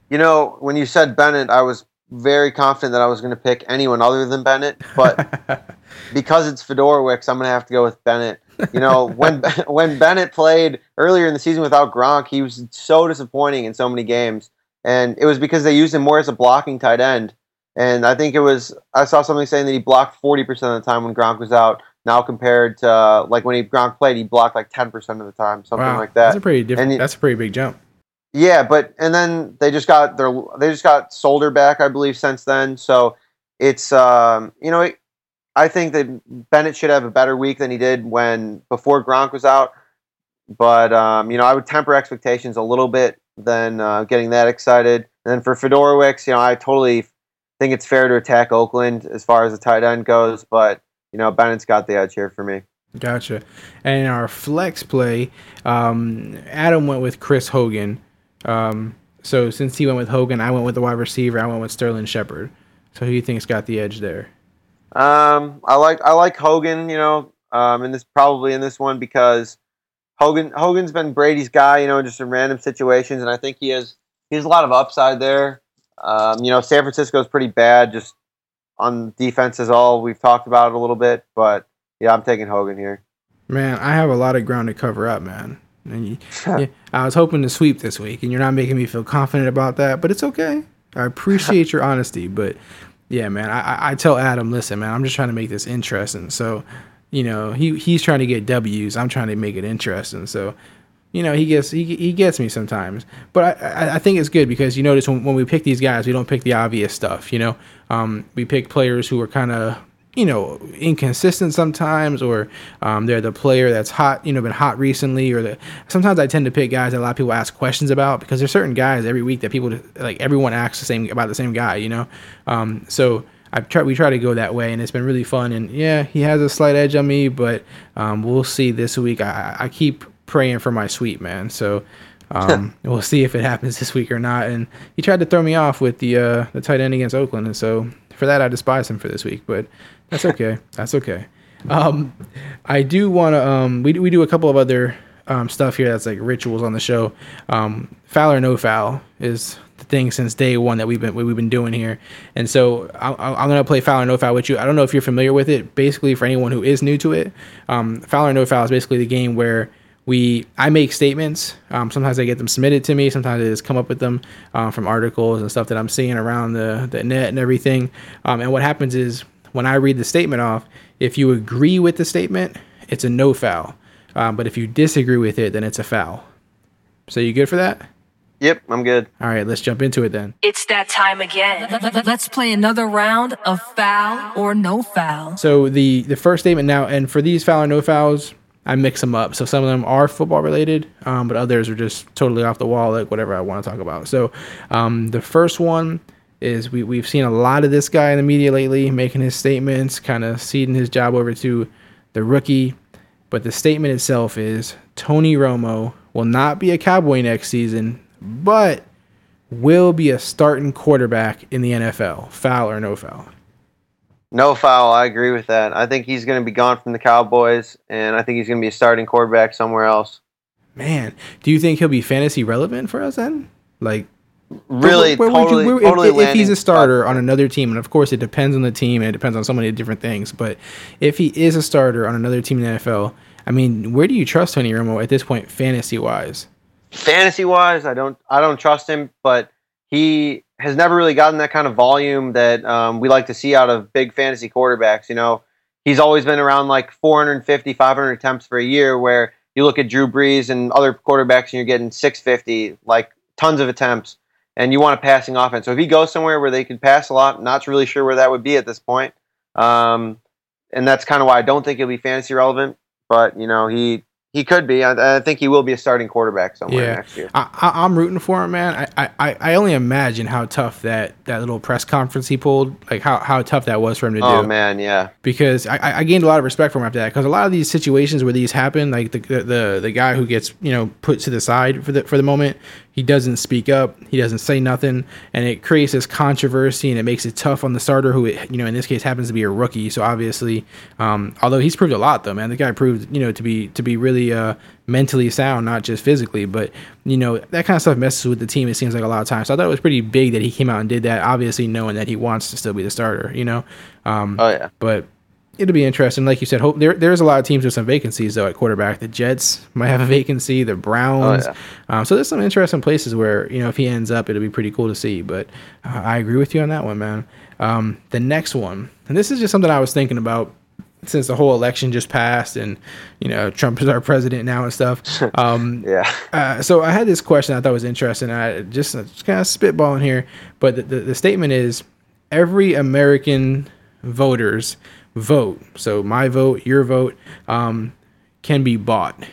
You know, when you said Bennett, I was very confident that I was going to pick anyone other than Bennett, but *laughs* because it's Fiedorowicz, I'm going to have to go with Bennett. You know, when *laughs* *laughs* when Bennett played earlier in the season without Gronk, he was so disappointing in so many games, and it was because they used him more as a blocking tight end. And I think it was I saw something saying that he blocked 40% of the time when Gronk was out. Now compared to uh, like when he Gronk played, he blocked like 10% of the time, something Wow, like that. That's a pretty different. That's a pretty big jump. Yeah, but and then they just got their they just got Solder back, I believe, since then. So it's um, you know it, I think that Bennett should have a better week than he did when before Gronk was out. But um, you know I would temper expectations a little bit than uh, getting that excited. And then for Fiedorowicz, you know I totally think it's fair to attack Oakland as far as the tight end goes, but you know Bennett's got the edge here for me. Gotcha. And in our flex play, um, Adam went with Chris Hogan. Um, so since he went with Hogan, I went with the wide receiver. I went with Sterling Shepard. So who do you think's got the edge there? Um, I like I like Hogan, you know, um, in this probably in this one because Hogan Hogan's been Brady's guy, you know, just in random situations, and I think he has he has a lot of upside there. Um, you know, San Francisco's pretty bad just on defense as all. We've talked about it a little bit, but yeah, I'm taking Hogan here. Man, I have a lot of ground to cover up, man. And you, *laughs* yeah, I was hoping to sweep this week, and you're not making me feel confident about that, but it's okay. I appreciate your honesty, but yeah, man, I, I- tell Adam, listen, man, I'm just trying to make this interesting. So, you know, he he's trying to get W's. I'm trying to make it interesting. So, you know, he gets he, he gets me sometimes, but I, I I think it's good because you notice when, when we pick these guys, we don't pick the obvious stuff. You know, um, we pick players who are kind of you know inconsistent sometimes, or um, they're the player that's hot, you know, been hot recently, or the sometimes I tend to pick guys that a lot of people ask questions about because there's certain guys every week that people like everyone asks the same about the same guy. You know, um, so. I try, we try to go that way, and it's been really fun. And yeah, he has a slight edge on me, but um, we'll see this week. I, I keep praying for my sweet man, so um, *laughs* we'll see if it happens this week or not. And he tried to throw me off with the uh, the tight end against Oakland, and so for that I despise him for this week. But that's okay. that's okay. Um, I do want to. Um, we we do a couple of other um, stuff here that's like rituals on the show. Um, foul or no foul is the thing since day one that we've been we've been doing here. And so I, I'm gonna play foul or no foul with you. I don't know if you're familiar with it. Basically, for anyone who is new to it, um, foul or no foul is basically the game where we I make statements. Um, sometimes I get them submitted to me. Sometimes I just come up with them um, from articles and stuff that I'm seeing around the the net and everything. Um, and what happens is when I read the statement off, if you agree with the statement, it's a no foul. Um, but if you disagree with it, then it's a foul. So you good for that? Yep, I'm good. All right, let's jump into it then. It's that time again. Let's play another round of foul or no foul. So the the first statement now, and for these foul or no fouls, I mix them up. So some of them are football related, um, but others are just totally off the wall, like whatever I want to talk about. So um, the first one is we we've seen a lot of this guy in the media lately, making his statements, kind of ceding his job over to the rookie. But the statement itself is Tony Romo will not be a Cowboy next season, but will be a starting quarterback in the NFL. Foul or no foul? No foul. I agree with that. I think he's going to be gone from the Cowboys, and I think he's going to be a starting quarterback somewhere else. Man, do you think he'll be fantasy relevant for us then? Like, Really, where, where totally, you, where, totally if, if he's a starter on another team, and of course it depends on the team and it depends on so many different things, but if he is a starter on another team in the NFL, I mean, where do you trust Tony Romo at this point, fantasy wise? fantasy wise, I don't I don't trust him, but he has never really gotten that kind of volume that um, we like to see out of big fantasy quarterbacks. You know, he's always been around like 450, 500 attempts for a year. Where you look at Drew Brees and other quarterbacks, and you're getting 650, like tons of attempts, and you want a passing offense. So if he goes somewhere where they could pass a lot, not really sure where that would be at this point. Um, and that's kind of why I don't think he'll be fantasy relevant. But you know, he he could be. I, I think he will be a starting quarterback somewhere Yeah, next year. I, I'm rooting for him, man. I, I, I only imagine how tough that, that little press conference he pulled, like how, how tough that was for him to Oh do. Oh man, yeah. because I- I, gained a lot of respect for him after that. Because a lot of these situations where these happen, like the, the the the guy who gets you know put to the side for the for the moment, he doesn't speak up, he doesn't say nothing, and it creates this controversy and it makes it tough on the starter who it, you know in this case happens to be a rookie. So obviously, um, although he's proved a lot though, man, the guy proved you know to be to be really uh, mentally sound, not just physically, but you know that kind of stuff messes with the team. It seems like a lot of times. So I thought it was pretty big that he came out and did that. Obviously, knowing that he wants to still be the starter, you know. Um, Oh yeah. but it'll be interesting. Like you said, hope there there's a lot of teams with some vacancies though at quarterback. The Jets might have a vacancy. The Browns. Oh, um, so there's some interesting places where you know if he ends up, it'll be pretty cool to see. But uh, I agree with you on that one, man. Um, the next one, and this is just something I was thinking about since the whole election just passed, and you know Trump is our president now and stuff. *laughs* Um, Yeah. uh, so I had this question I thought was interesting. I just, just kind of spitballing here, but the, the, the statement is every American voters vote. So my vote, your vote, um, can be bought.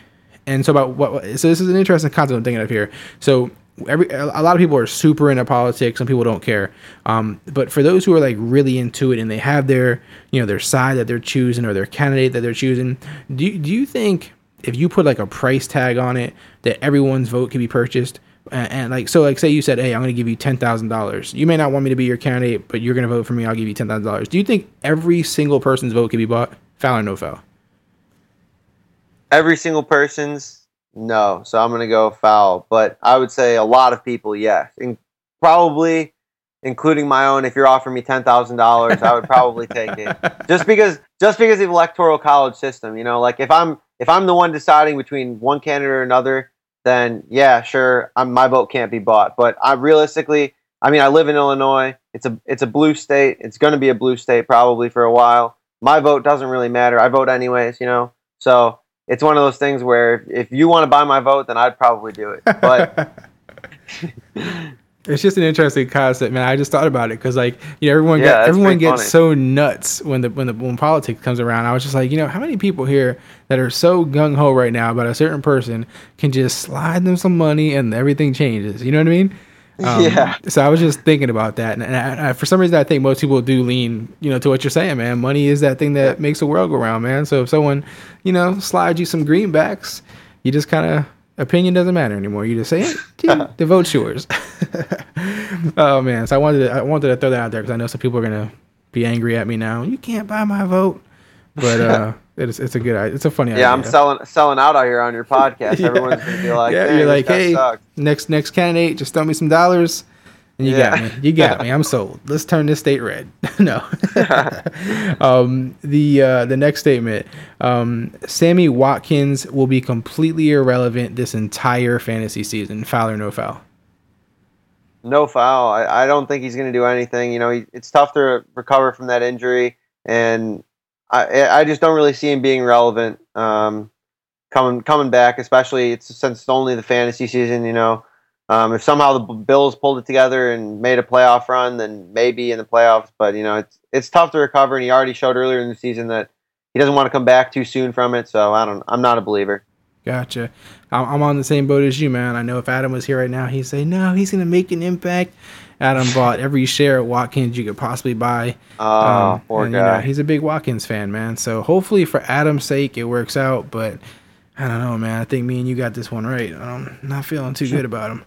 And so about what? So this is an interesting concept I'm thinking of here. So every a lot of people are super into politics. Some people don't care. Um, but for those who are like really into it and they have their you know their side that they're choosing or their candidate that they're choosing, do do you think if you put like a price tag on it that everyone's vote can be purchased? And, and like so, like say you said, "Hey, I'm going to give you ten thousand dollars." You may not want me to be your candidate, but you're going to vote for me. I'll give you ten thousand dollars. Do you think every single person's vote can be bought, foul or no foul? Every single person's no, so I'm gonna go foul. But I would say a lot of people, yes, and probably including my own. If you're offering me ten thousand dollars, I would probably take it. *laughs* Just because, just because of the electoral college system, you know, like if I'm if I'm the one deciding between one candidate or another, then yeah, sure, I'm, my vote can't be bought. But I realistically, I mean, I live in Illinois. It's a it's a blue state. It's going to be a blue state probably for a while. My vote doesn't really matter. I vote anyways, you know. So it's one of those things where if, if you want to buy my vote, then I'd probably do it. But *laughs* *laughs* It's just an interesting concept, man. I just thought about it because, like, you know, everyone Yeah, everyone gets funny. so nuts when the when the when politics comes around. I was just like, you know, how many people here that are so gung ho right now about a certain person can just slide them some money and everything changes. You know what I mean? *laughs* Um, Yeah. So I was just thinking about that, and, and I, I, for some reason, I think most people do lean, you know, to what you're saying, man. Money is that thing that makes the world go round, man. So if someone, you know, slides you some greenbacks, you just kind of opinion doesn't matter anymore. You just say, hey, *laughs* dude, the vote's yours. *laughs* oh man, so I wanted to, I wanted to throw that out there because I know some people are gonna be angry at me now. You can't buy my vote, but *laughs* uh, It's it's a good idea. It's a funny idea. Yeah, I'm selling selling out out here on your podcast. Yeah. Everyone's gonna be like, yeah, "Dang, you're like, hey, sucks." next next candidate, just throw me some dollars, you got Yeah. me. You got me. I'm sold. Let's turn this state red. *laughs* no. *laughs* um, the uh, the next statement: um, Sammy Watkins will be completely irrelevant this entire fantasy season. Foul or no foul? no foul. I, I don't think he's going to do anything. You know, he, it's tough to recover from that injury, and I I just don't really see him being relevant um, coming coming back. Especially it's since it's only the fantasy season. You know, um, if somehow the Bills pulled it together and made a playoff run, then maybe in the playoffs. But you know, it's it's tough to recover, and he already showed earlier in the season that he doesn't want to come back too soon from it. So I don't. I'm not a believer. Gotcha. I'm I'm on the same boat as you, man. I know if Adam was here right now, he'd say, no, he's going to make an impact. Adam bought every share at Watkins you could possibly buy. Oh, Um, poor and, you know, guy. he's a big Watkins fan, man. So hopefully for Adam's sake, it works out. But I don't know, man. I think me and you got this one right. I'm not feeling too good about him.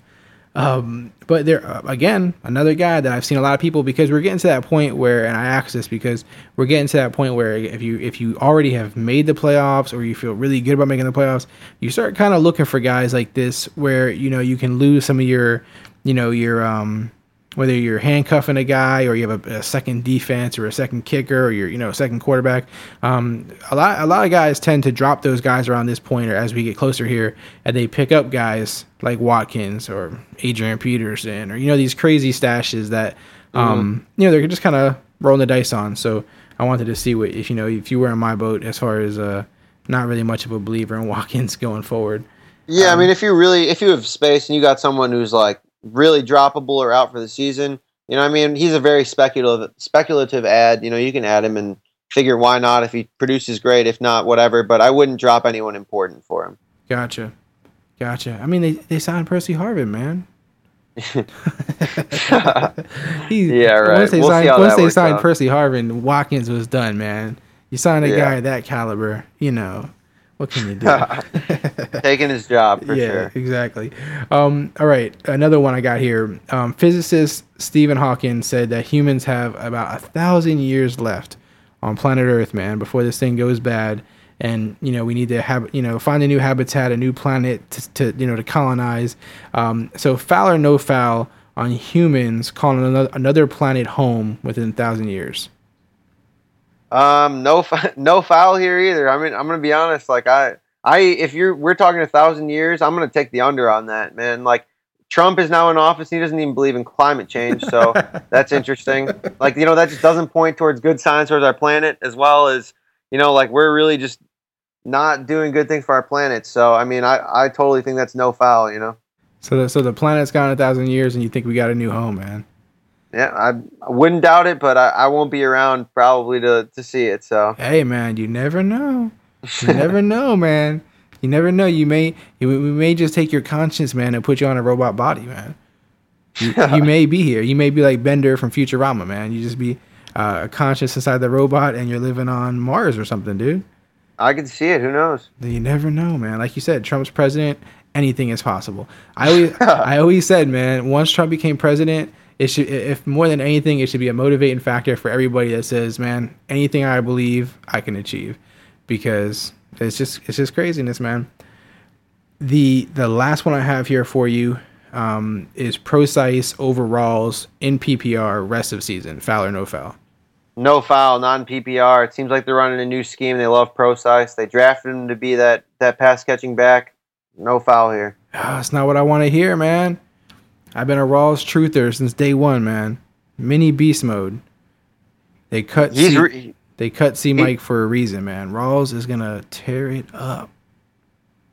Um, but there uh, again, another guy that I've seen a lot of people because we're getting to that point where, and I ask this because we're getting to that point where if you if you already have made the playoffs or you feel really good about making the playoffs, you start kind of looking for guys like this where you know you can lose some of your, you know, your um whether you're handcuffing a guy or you have a, a second defense or a second kicker or you're you know second quarterback um, a lot a lot of guys tend to drop those guys around this point or as we get closer here and they pick up guys like Watkins or Adrian Peterson or you know these crazy stashes that um, you know they're just kind of rolling the dice on. So I wanted to see what if you know if you were in my boat as far as uh not really much of a believer in *laughs* Watkins going forward. Yeah, Um, I mean, if you really, if you have space and you got someone who's like really droppable or out for the season, you know, I mean, he's a very speculative, speculative ad. You know, you can add him and figure why not if he produces great, if not, whatever. But I wouldn't drop anyone important for him. Gotcha. Gotcha. I mean, they, they signed Percy Harvin, man. *laughs* he, Yeah, right. Once they We'll see signed, once they signed out. Percy Harvin, Watkins was done, man. You sign a Yeah. guy of that caliber, you know, what can you do? *laughs* Taking his job for yeah, sure. exactly. Um, all right, another one I got here. Um, physicist Stephen Hawking said that humans have about a thousand years left on planet Earth, man, before this thing goes bad. And you know we need to have you know find a new habitat, a new planet to, to you know to colonize. Um, so foul or no foul on humans calling another another planet home within a thousand years. Um, no, *laughs* no foul here either. I mean, I'm gonna be honest. Like I, I, if you're, we're talking a thousand years, I'm gonna take the under on that, man. Like Trump is now in office. He doesn't even believe in climate change, so *laughs* that's interesting. Like you know, that just doesn't point towards good signs towards our planet, as well as you know, like we're really just not doing good things for our planet. So I mean, I, I totally think that's no foul. You know. So the, so the planet's gone a thousand years, and you think we got a new home, man? Yeah, I, I wouldn't doubt it, but I, I won't be around probably to, to see it. So Hey man, you never know. You never *laughs* know, man. You never know. You may you, we may just take your conscience, man, and put you on a robot body, man. You, you may be here. You may be like Bender from Futurama, man. You just be uh, a conscious inside the robot, and you're living on Mars or something, dude. I can see it. Who knows? You never know, man. Like you said, Trump's president. Anything is possible. I always, *laughs* I always said, man, once Trump became president, it should, if more than anything, it should be a motivating factor for everybody that says, man, anything I believe, I can achieve, because it's just, it's just craziness, man. The the last one I have here for you um, is Procise overalls in PPR rest of season, foul or no foul. No foul, non PPR. It seems like they're running a new scheme. They love Procise. They drafted him to be that that pass catching back. No foul here. Ah, that's not what I want to hear, man. I've been a Rawls truther since day one, man. Mini beast mode. They cut C, re- they cut C Mike for a reason, man. Rawls is gonna tear it up.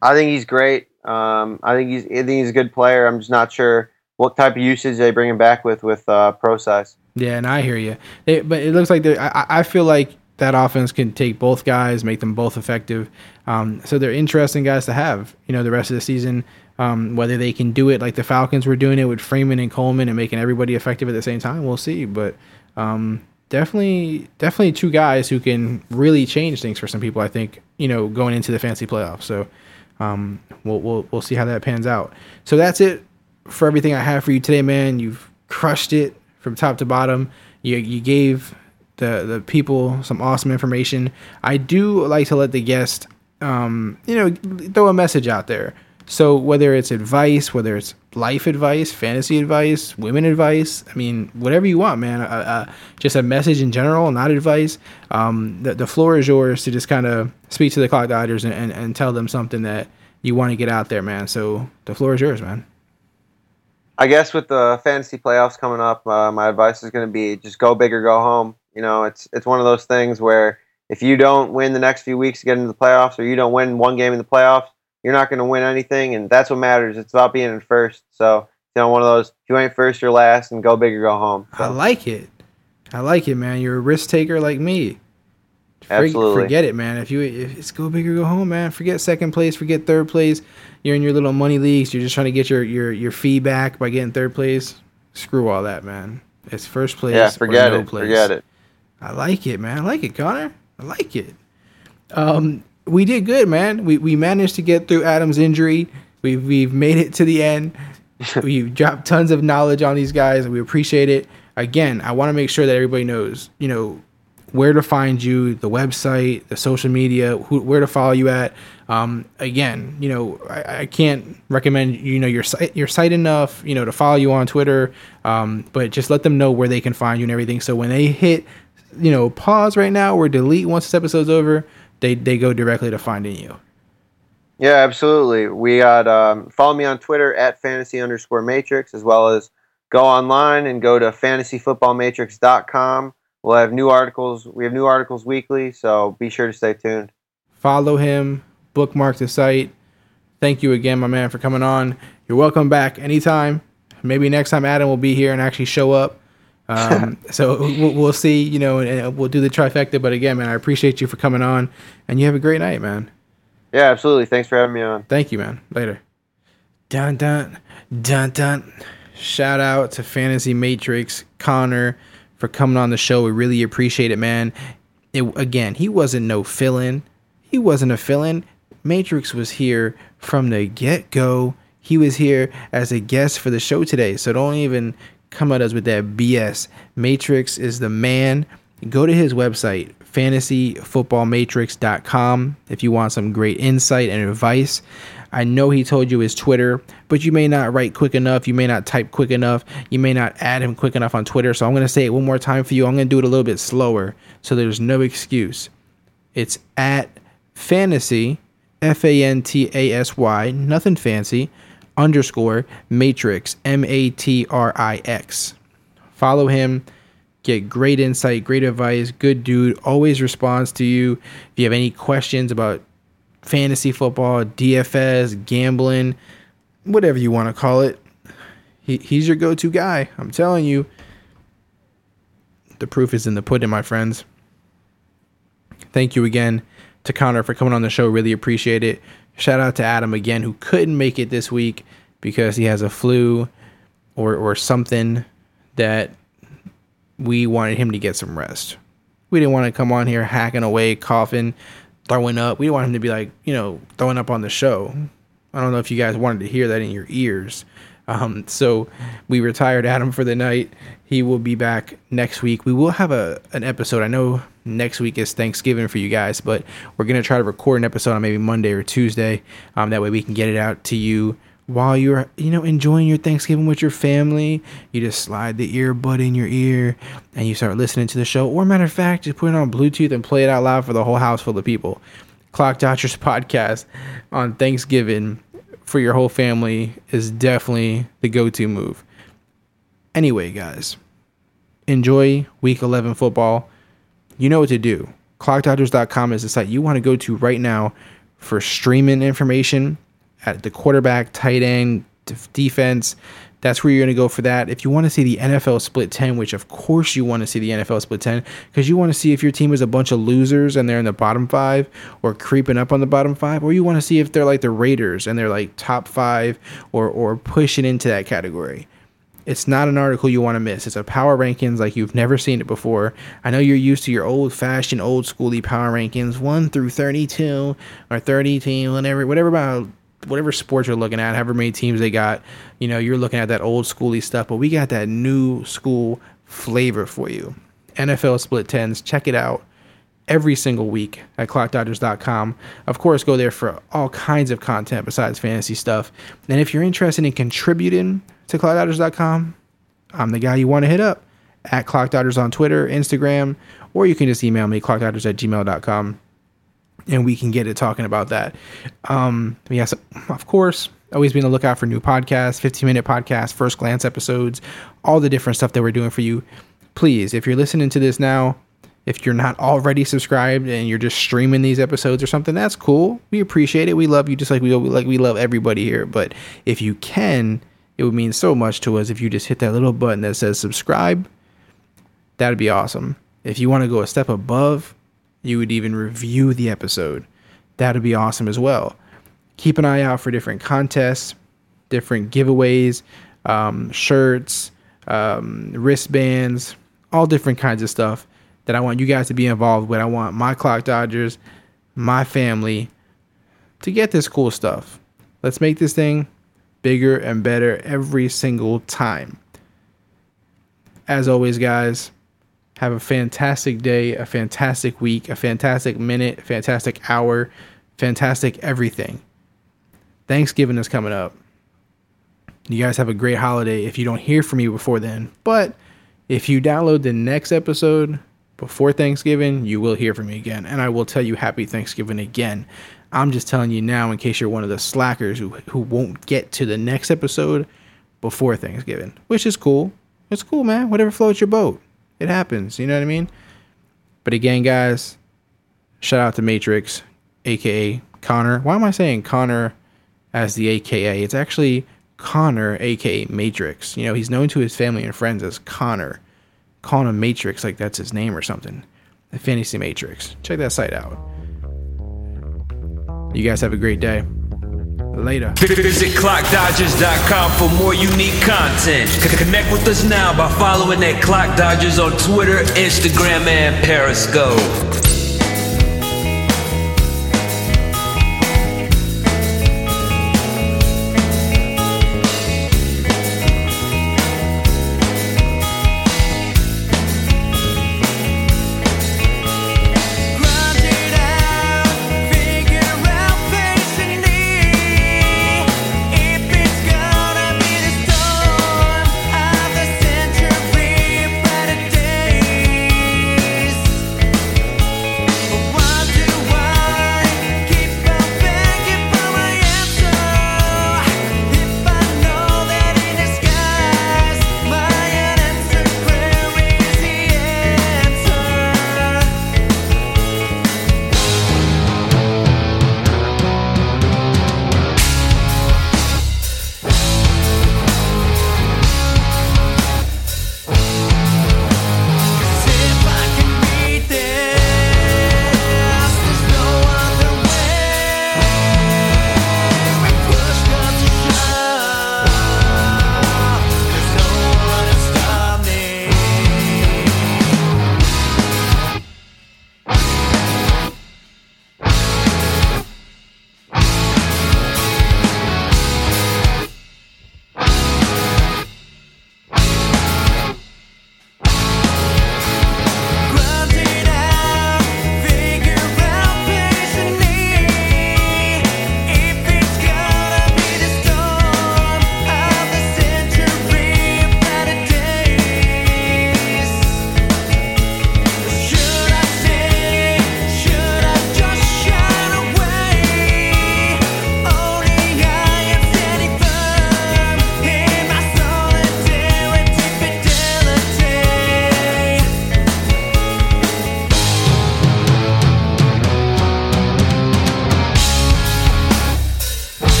I think he's great. Um, I think he's I think he's a good player. I'm just not sure what type of usage they bring him back with with uh, Procise. Yeah, and I hear you. They, but it looks like I- I feel like that offense can take both guys, make them both effective. Um, so they're interesting guys to have. You know, the rest of the season. Um, whether they can do it like the Falcons were doing it with Freeman and Coleman and making everybody effective at the same time, we'll see. But um, definitely, definitely two guys who can really change things for some people. I think you know going into the fancy playoffs. So um, we'll we'll we'll see how that pans out. So that's it for everything I have for you today, man. You've crushed it from top to bottom. You you gave the the people some awesome information. I do like to let the guest, um, you know, throw a message out there. So whether it's advice, whether it's life advice, fantasy advice, women advice, I mean, whatever you want, man. Uh, uh, just a message in general, not advice. Um, the, the floor is yours to just kind of speak to the Clock Dodgers and, and, and tell them something that you want to get out there, man. So the floor is yours, man. I guess with the fantasy playoffs coming up, uh, my advice is going to be just go big or go home. You know, it's it's one of those things where if you don't win the next few weeks to get into the playoffs, or you don't win one game in the playoffs, you're not going to win anything, and that's what matters. It's about being in first. So you know, one of those. If you ain't first, you're last, and go big or go home. I like it. I like it, man. You're a risk taker like me. For- Absolutely. Forget it, man. If you if it's go big or go home, man. Forget second place. Forget third place. You're in your little money leagues. You're just trying to get your your your fee back by getting third place. Screw all that, man. It's first place. Yeah, or forget no it. place. Forget it. I like it, man. I like it, Connor. I like it. Um, we did good, man. We we managed to get through Adam's injury. We we've made it to the end. *laughs* we've dropped tons of knowledge on these guys, and we appreciate it. Again, I want to make sure that everybody knows, you know, where to find you, the website, the social media, who, where to follow you at. Um, again, you know, I, I can't recommend you know your site your site enough, you know, to follow you on Twitter. Um, but just let them know where they can find you and everything. So when they hit, you know, pause right now or delete once this episode's over, they they go directly to finding you. Yeah, absolutely. We got um, follow me on Twitter at fantasy underscore matrix, as well as go online and go to fantasyfootballmatrix.com. We'll have new articles. We have new articles weekly, so be sure to stay tuned. Follow him, bookmark the site. Thank you again, my man, for coming on. You're welcome back anytime. Maybe next time Adam will be here and actually show up. Um, *laughs* so we'll, we'll see, you know, and, we'll do the trifecta. But again, man, I appreciate you for coming on, and you have a great night, man. Yeah, absolutely. Thanks for having me on. Thank you, man. Later. Dun dun dun dun. Shout out to Fantasy Matrix Connor for coming on the show. We really appreciate it, man. It, again, he wasn't no fill-in. He wasn't a fill-in. Matrix was here from the get-go. He was here as a guest for the show today. So don't even come at us with that BS. Matrix is the man. Go to his website, fantasyfootballmatrix.com, if you want some great insight and advice. I know he told you his Twitter, but you may not write quick enough. You may not type quick enough. You may not add him quick enough on Twitter. So I'm going to say it one more time for you. I'm going to do it a little bit slower so there's no excuse. It's at fantasy, F A N T A S Y, nothing fancy, underscore matrix, M A T R I X. Follow him. Get great insight, great advice. Good dude. Always responds to you. If you have any questions about fantasy football, DFS, gambling, whatever you want to call it, he, he's your go to guy. I'm telling you. The proof is in the pudding, my friends. Thank you again to Connor for coming on the show. Really appreciate it. Shout out to Adam again, who couldn't make it this week because he has a flu or, or something that we wanted him to get some rest. We didn't want to come on here hacking away, coughing, throwing up. We want him to be like, you know, throwing up on the show. I don't know if you guys wanted to hear that in your ears. Um, so we retired Adam for the night. He will be back next week. We will have a an episode. I know next week is Thanksgiving for you guys, but we're gonna try to record an episode on maybe Monday or Tuesday. Um, that way we can get it out to you while you're you know enjoying your Thanksgiving with your family. You just slide the earbud in your ear and you start listening to the show. Or matter of fact, just put it on Bluetooth and play it out loud for the whole house full of people. Clock Dodgers podcast on Thanksgiving for your whole family is definitely the go-to move. Anyway, guys, enjoy week 11 football. You know what to do. ClockDodgers.com is the site you want to go to right now for streaming information at the quarterback, tight end, def- defense. That's where you're going to go for that. If you want to see the NFL split 10, which of course you want to see the NFL split 10, because you want to see if your team is a bunch of losers and they're in the bottom five or creeping up on the bottom five, or you want to see if they're like the Raiders and they're like top five or, or pushing into that category. It's not an article you want to miss. It's a power rankings like you've never seen it before. I know you're used to your old fashioned, old schooly power rankings, one through thirty-two or thirty-two, whatever, whatever about whatever sports you're looking at, however many teams they got. You know, you're looking at that old schooly stuff, but we got that new school flavor for you. NFL split tens. Check it out every single week at clockdodgers.com. Of course, go there for all kinds of content besides fantasy stuff. And if you're interested in contributing to clockdodgers.com, I'm the guy you want to hit up at clockdodgers on Twitter, Instagram, or you can just email me, clockdodgers at gmail.com, and we can get it talking about that. Um, yes, of course, always be on the lookout for new podcasts, 15 minute podcasts, first glance episodes, all the different stuff that we're doing for you. Please, if you're listening to this now, if you're not already subscribed and you're just streaming these episodes or something, that's cool. We appreciate it. We love you just like we like we love everybody here. But if you can, it would mean so much to us if you just hit that little button that says subscribe. That'd be awesome. If you want to go a step above, you would even review the episode. That'd be awesome as well. Keep an eye out for different contests, different giveaways, um, shirts, um, wristbands, all different kinds of stuff that I want you guys to be involved with. I want my Clock Dodgers, my family to get this cool stuff. Let's make this thing bigger and better every single time. As always, guys, have a fantastic day, a fantastic week, a fantastic minute, fantastic hour, fantastic everything. Thanksgiving is coming up. You guys have a great holiday if you don't hear from me before then. But if you download the next episode, before Thanksgiving, you will hear from me again, and I will tell you Happy Thanksgiving again. I'm just telling you now in case you're one of the slackers who, who won't get to the next episode before Thanksgiving, which is cool. It's cool, man. Whatever floats your boat. It happens. You know what I mean? But again, guys, shout out to Matrix, aka Connor. Why am I saying Connor as the AKA? It's actually Connor, aka Matrix. You know, he's known to his family and friends as Connor calling him Matrix like that's his name or something. The Fantasy Matrix. Check that site out. You guys have a great day. Later. Visit ClockDodgers.com for more unique content. Connect with us now by following at Clock Dodgers on Twitter, Instagram, and Periscope.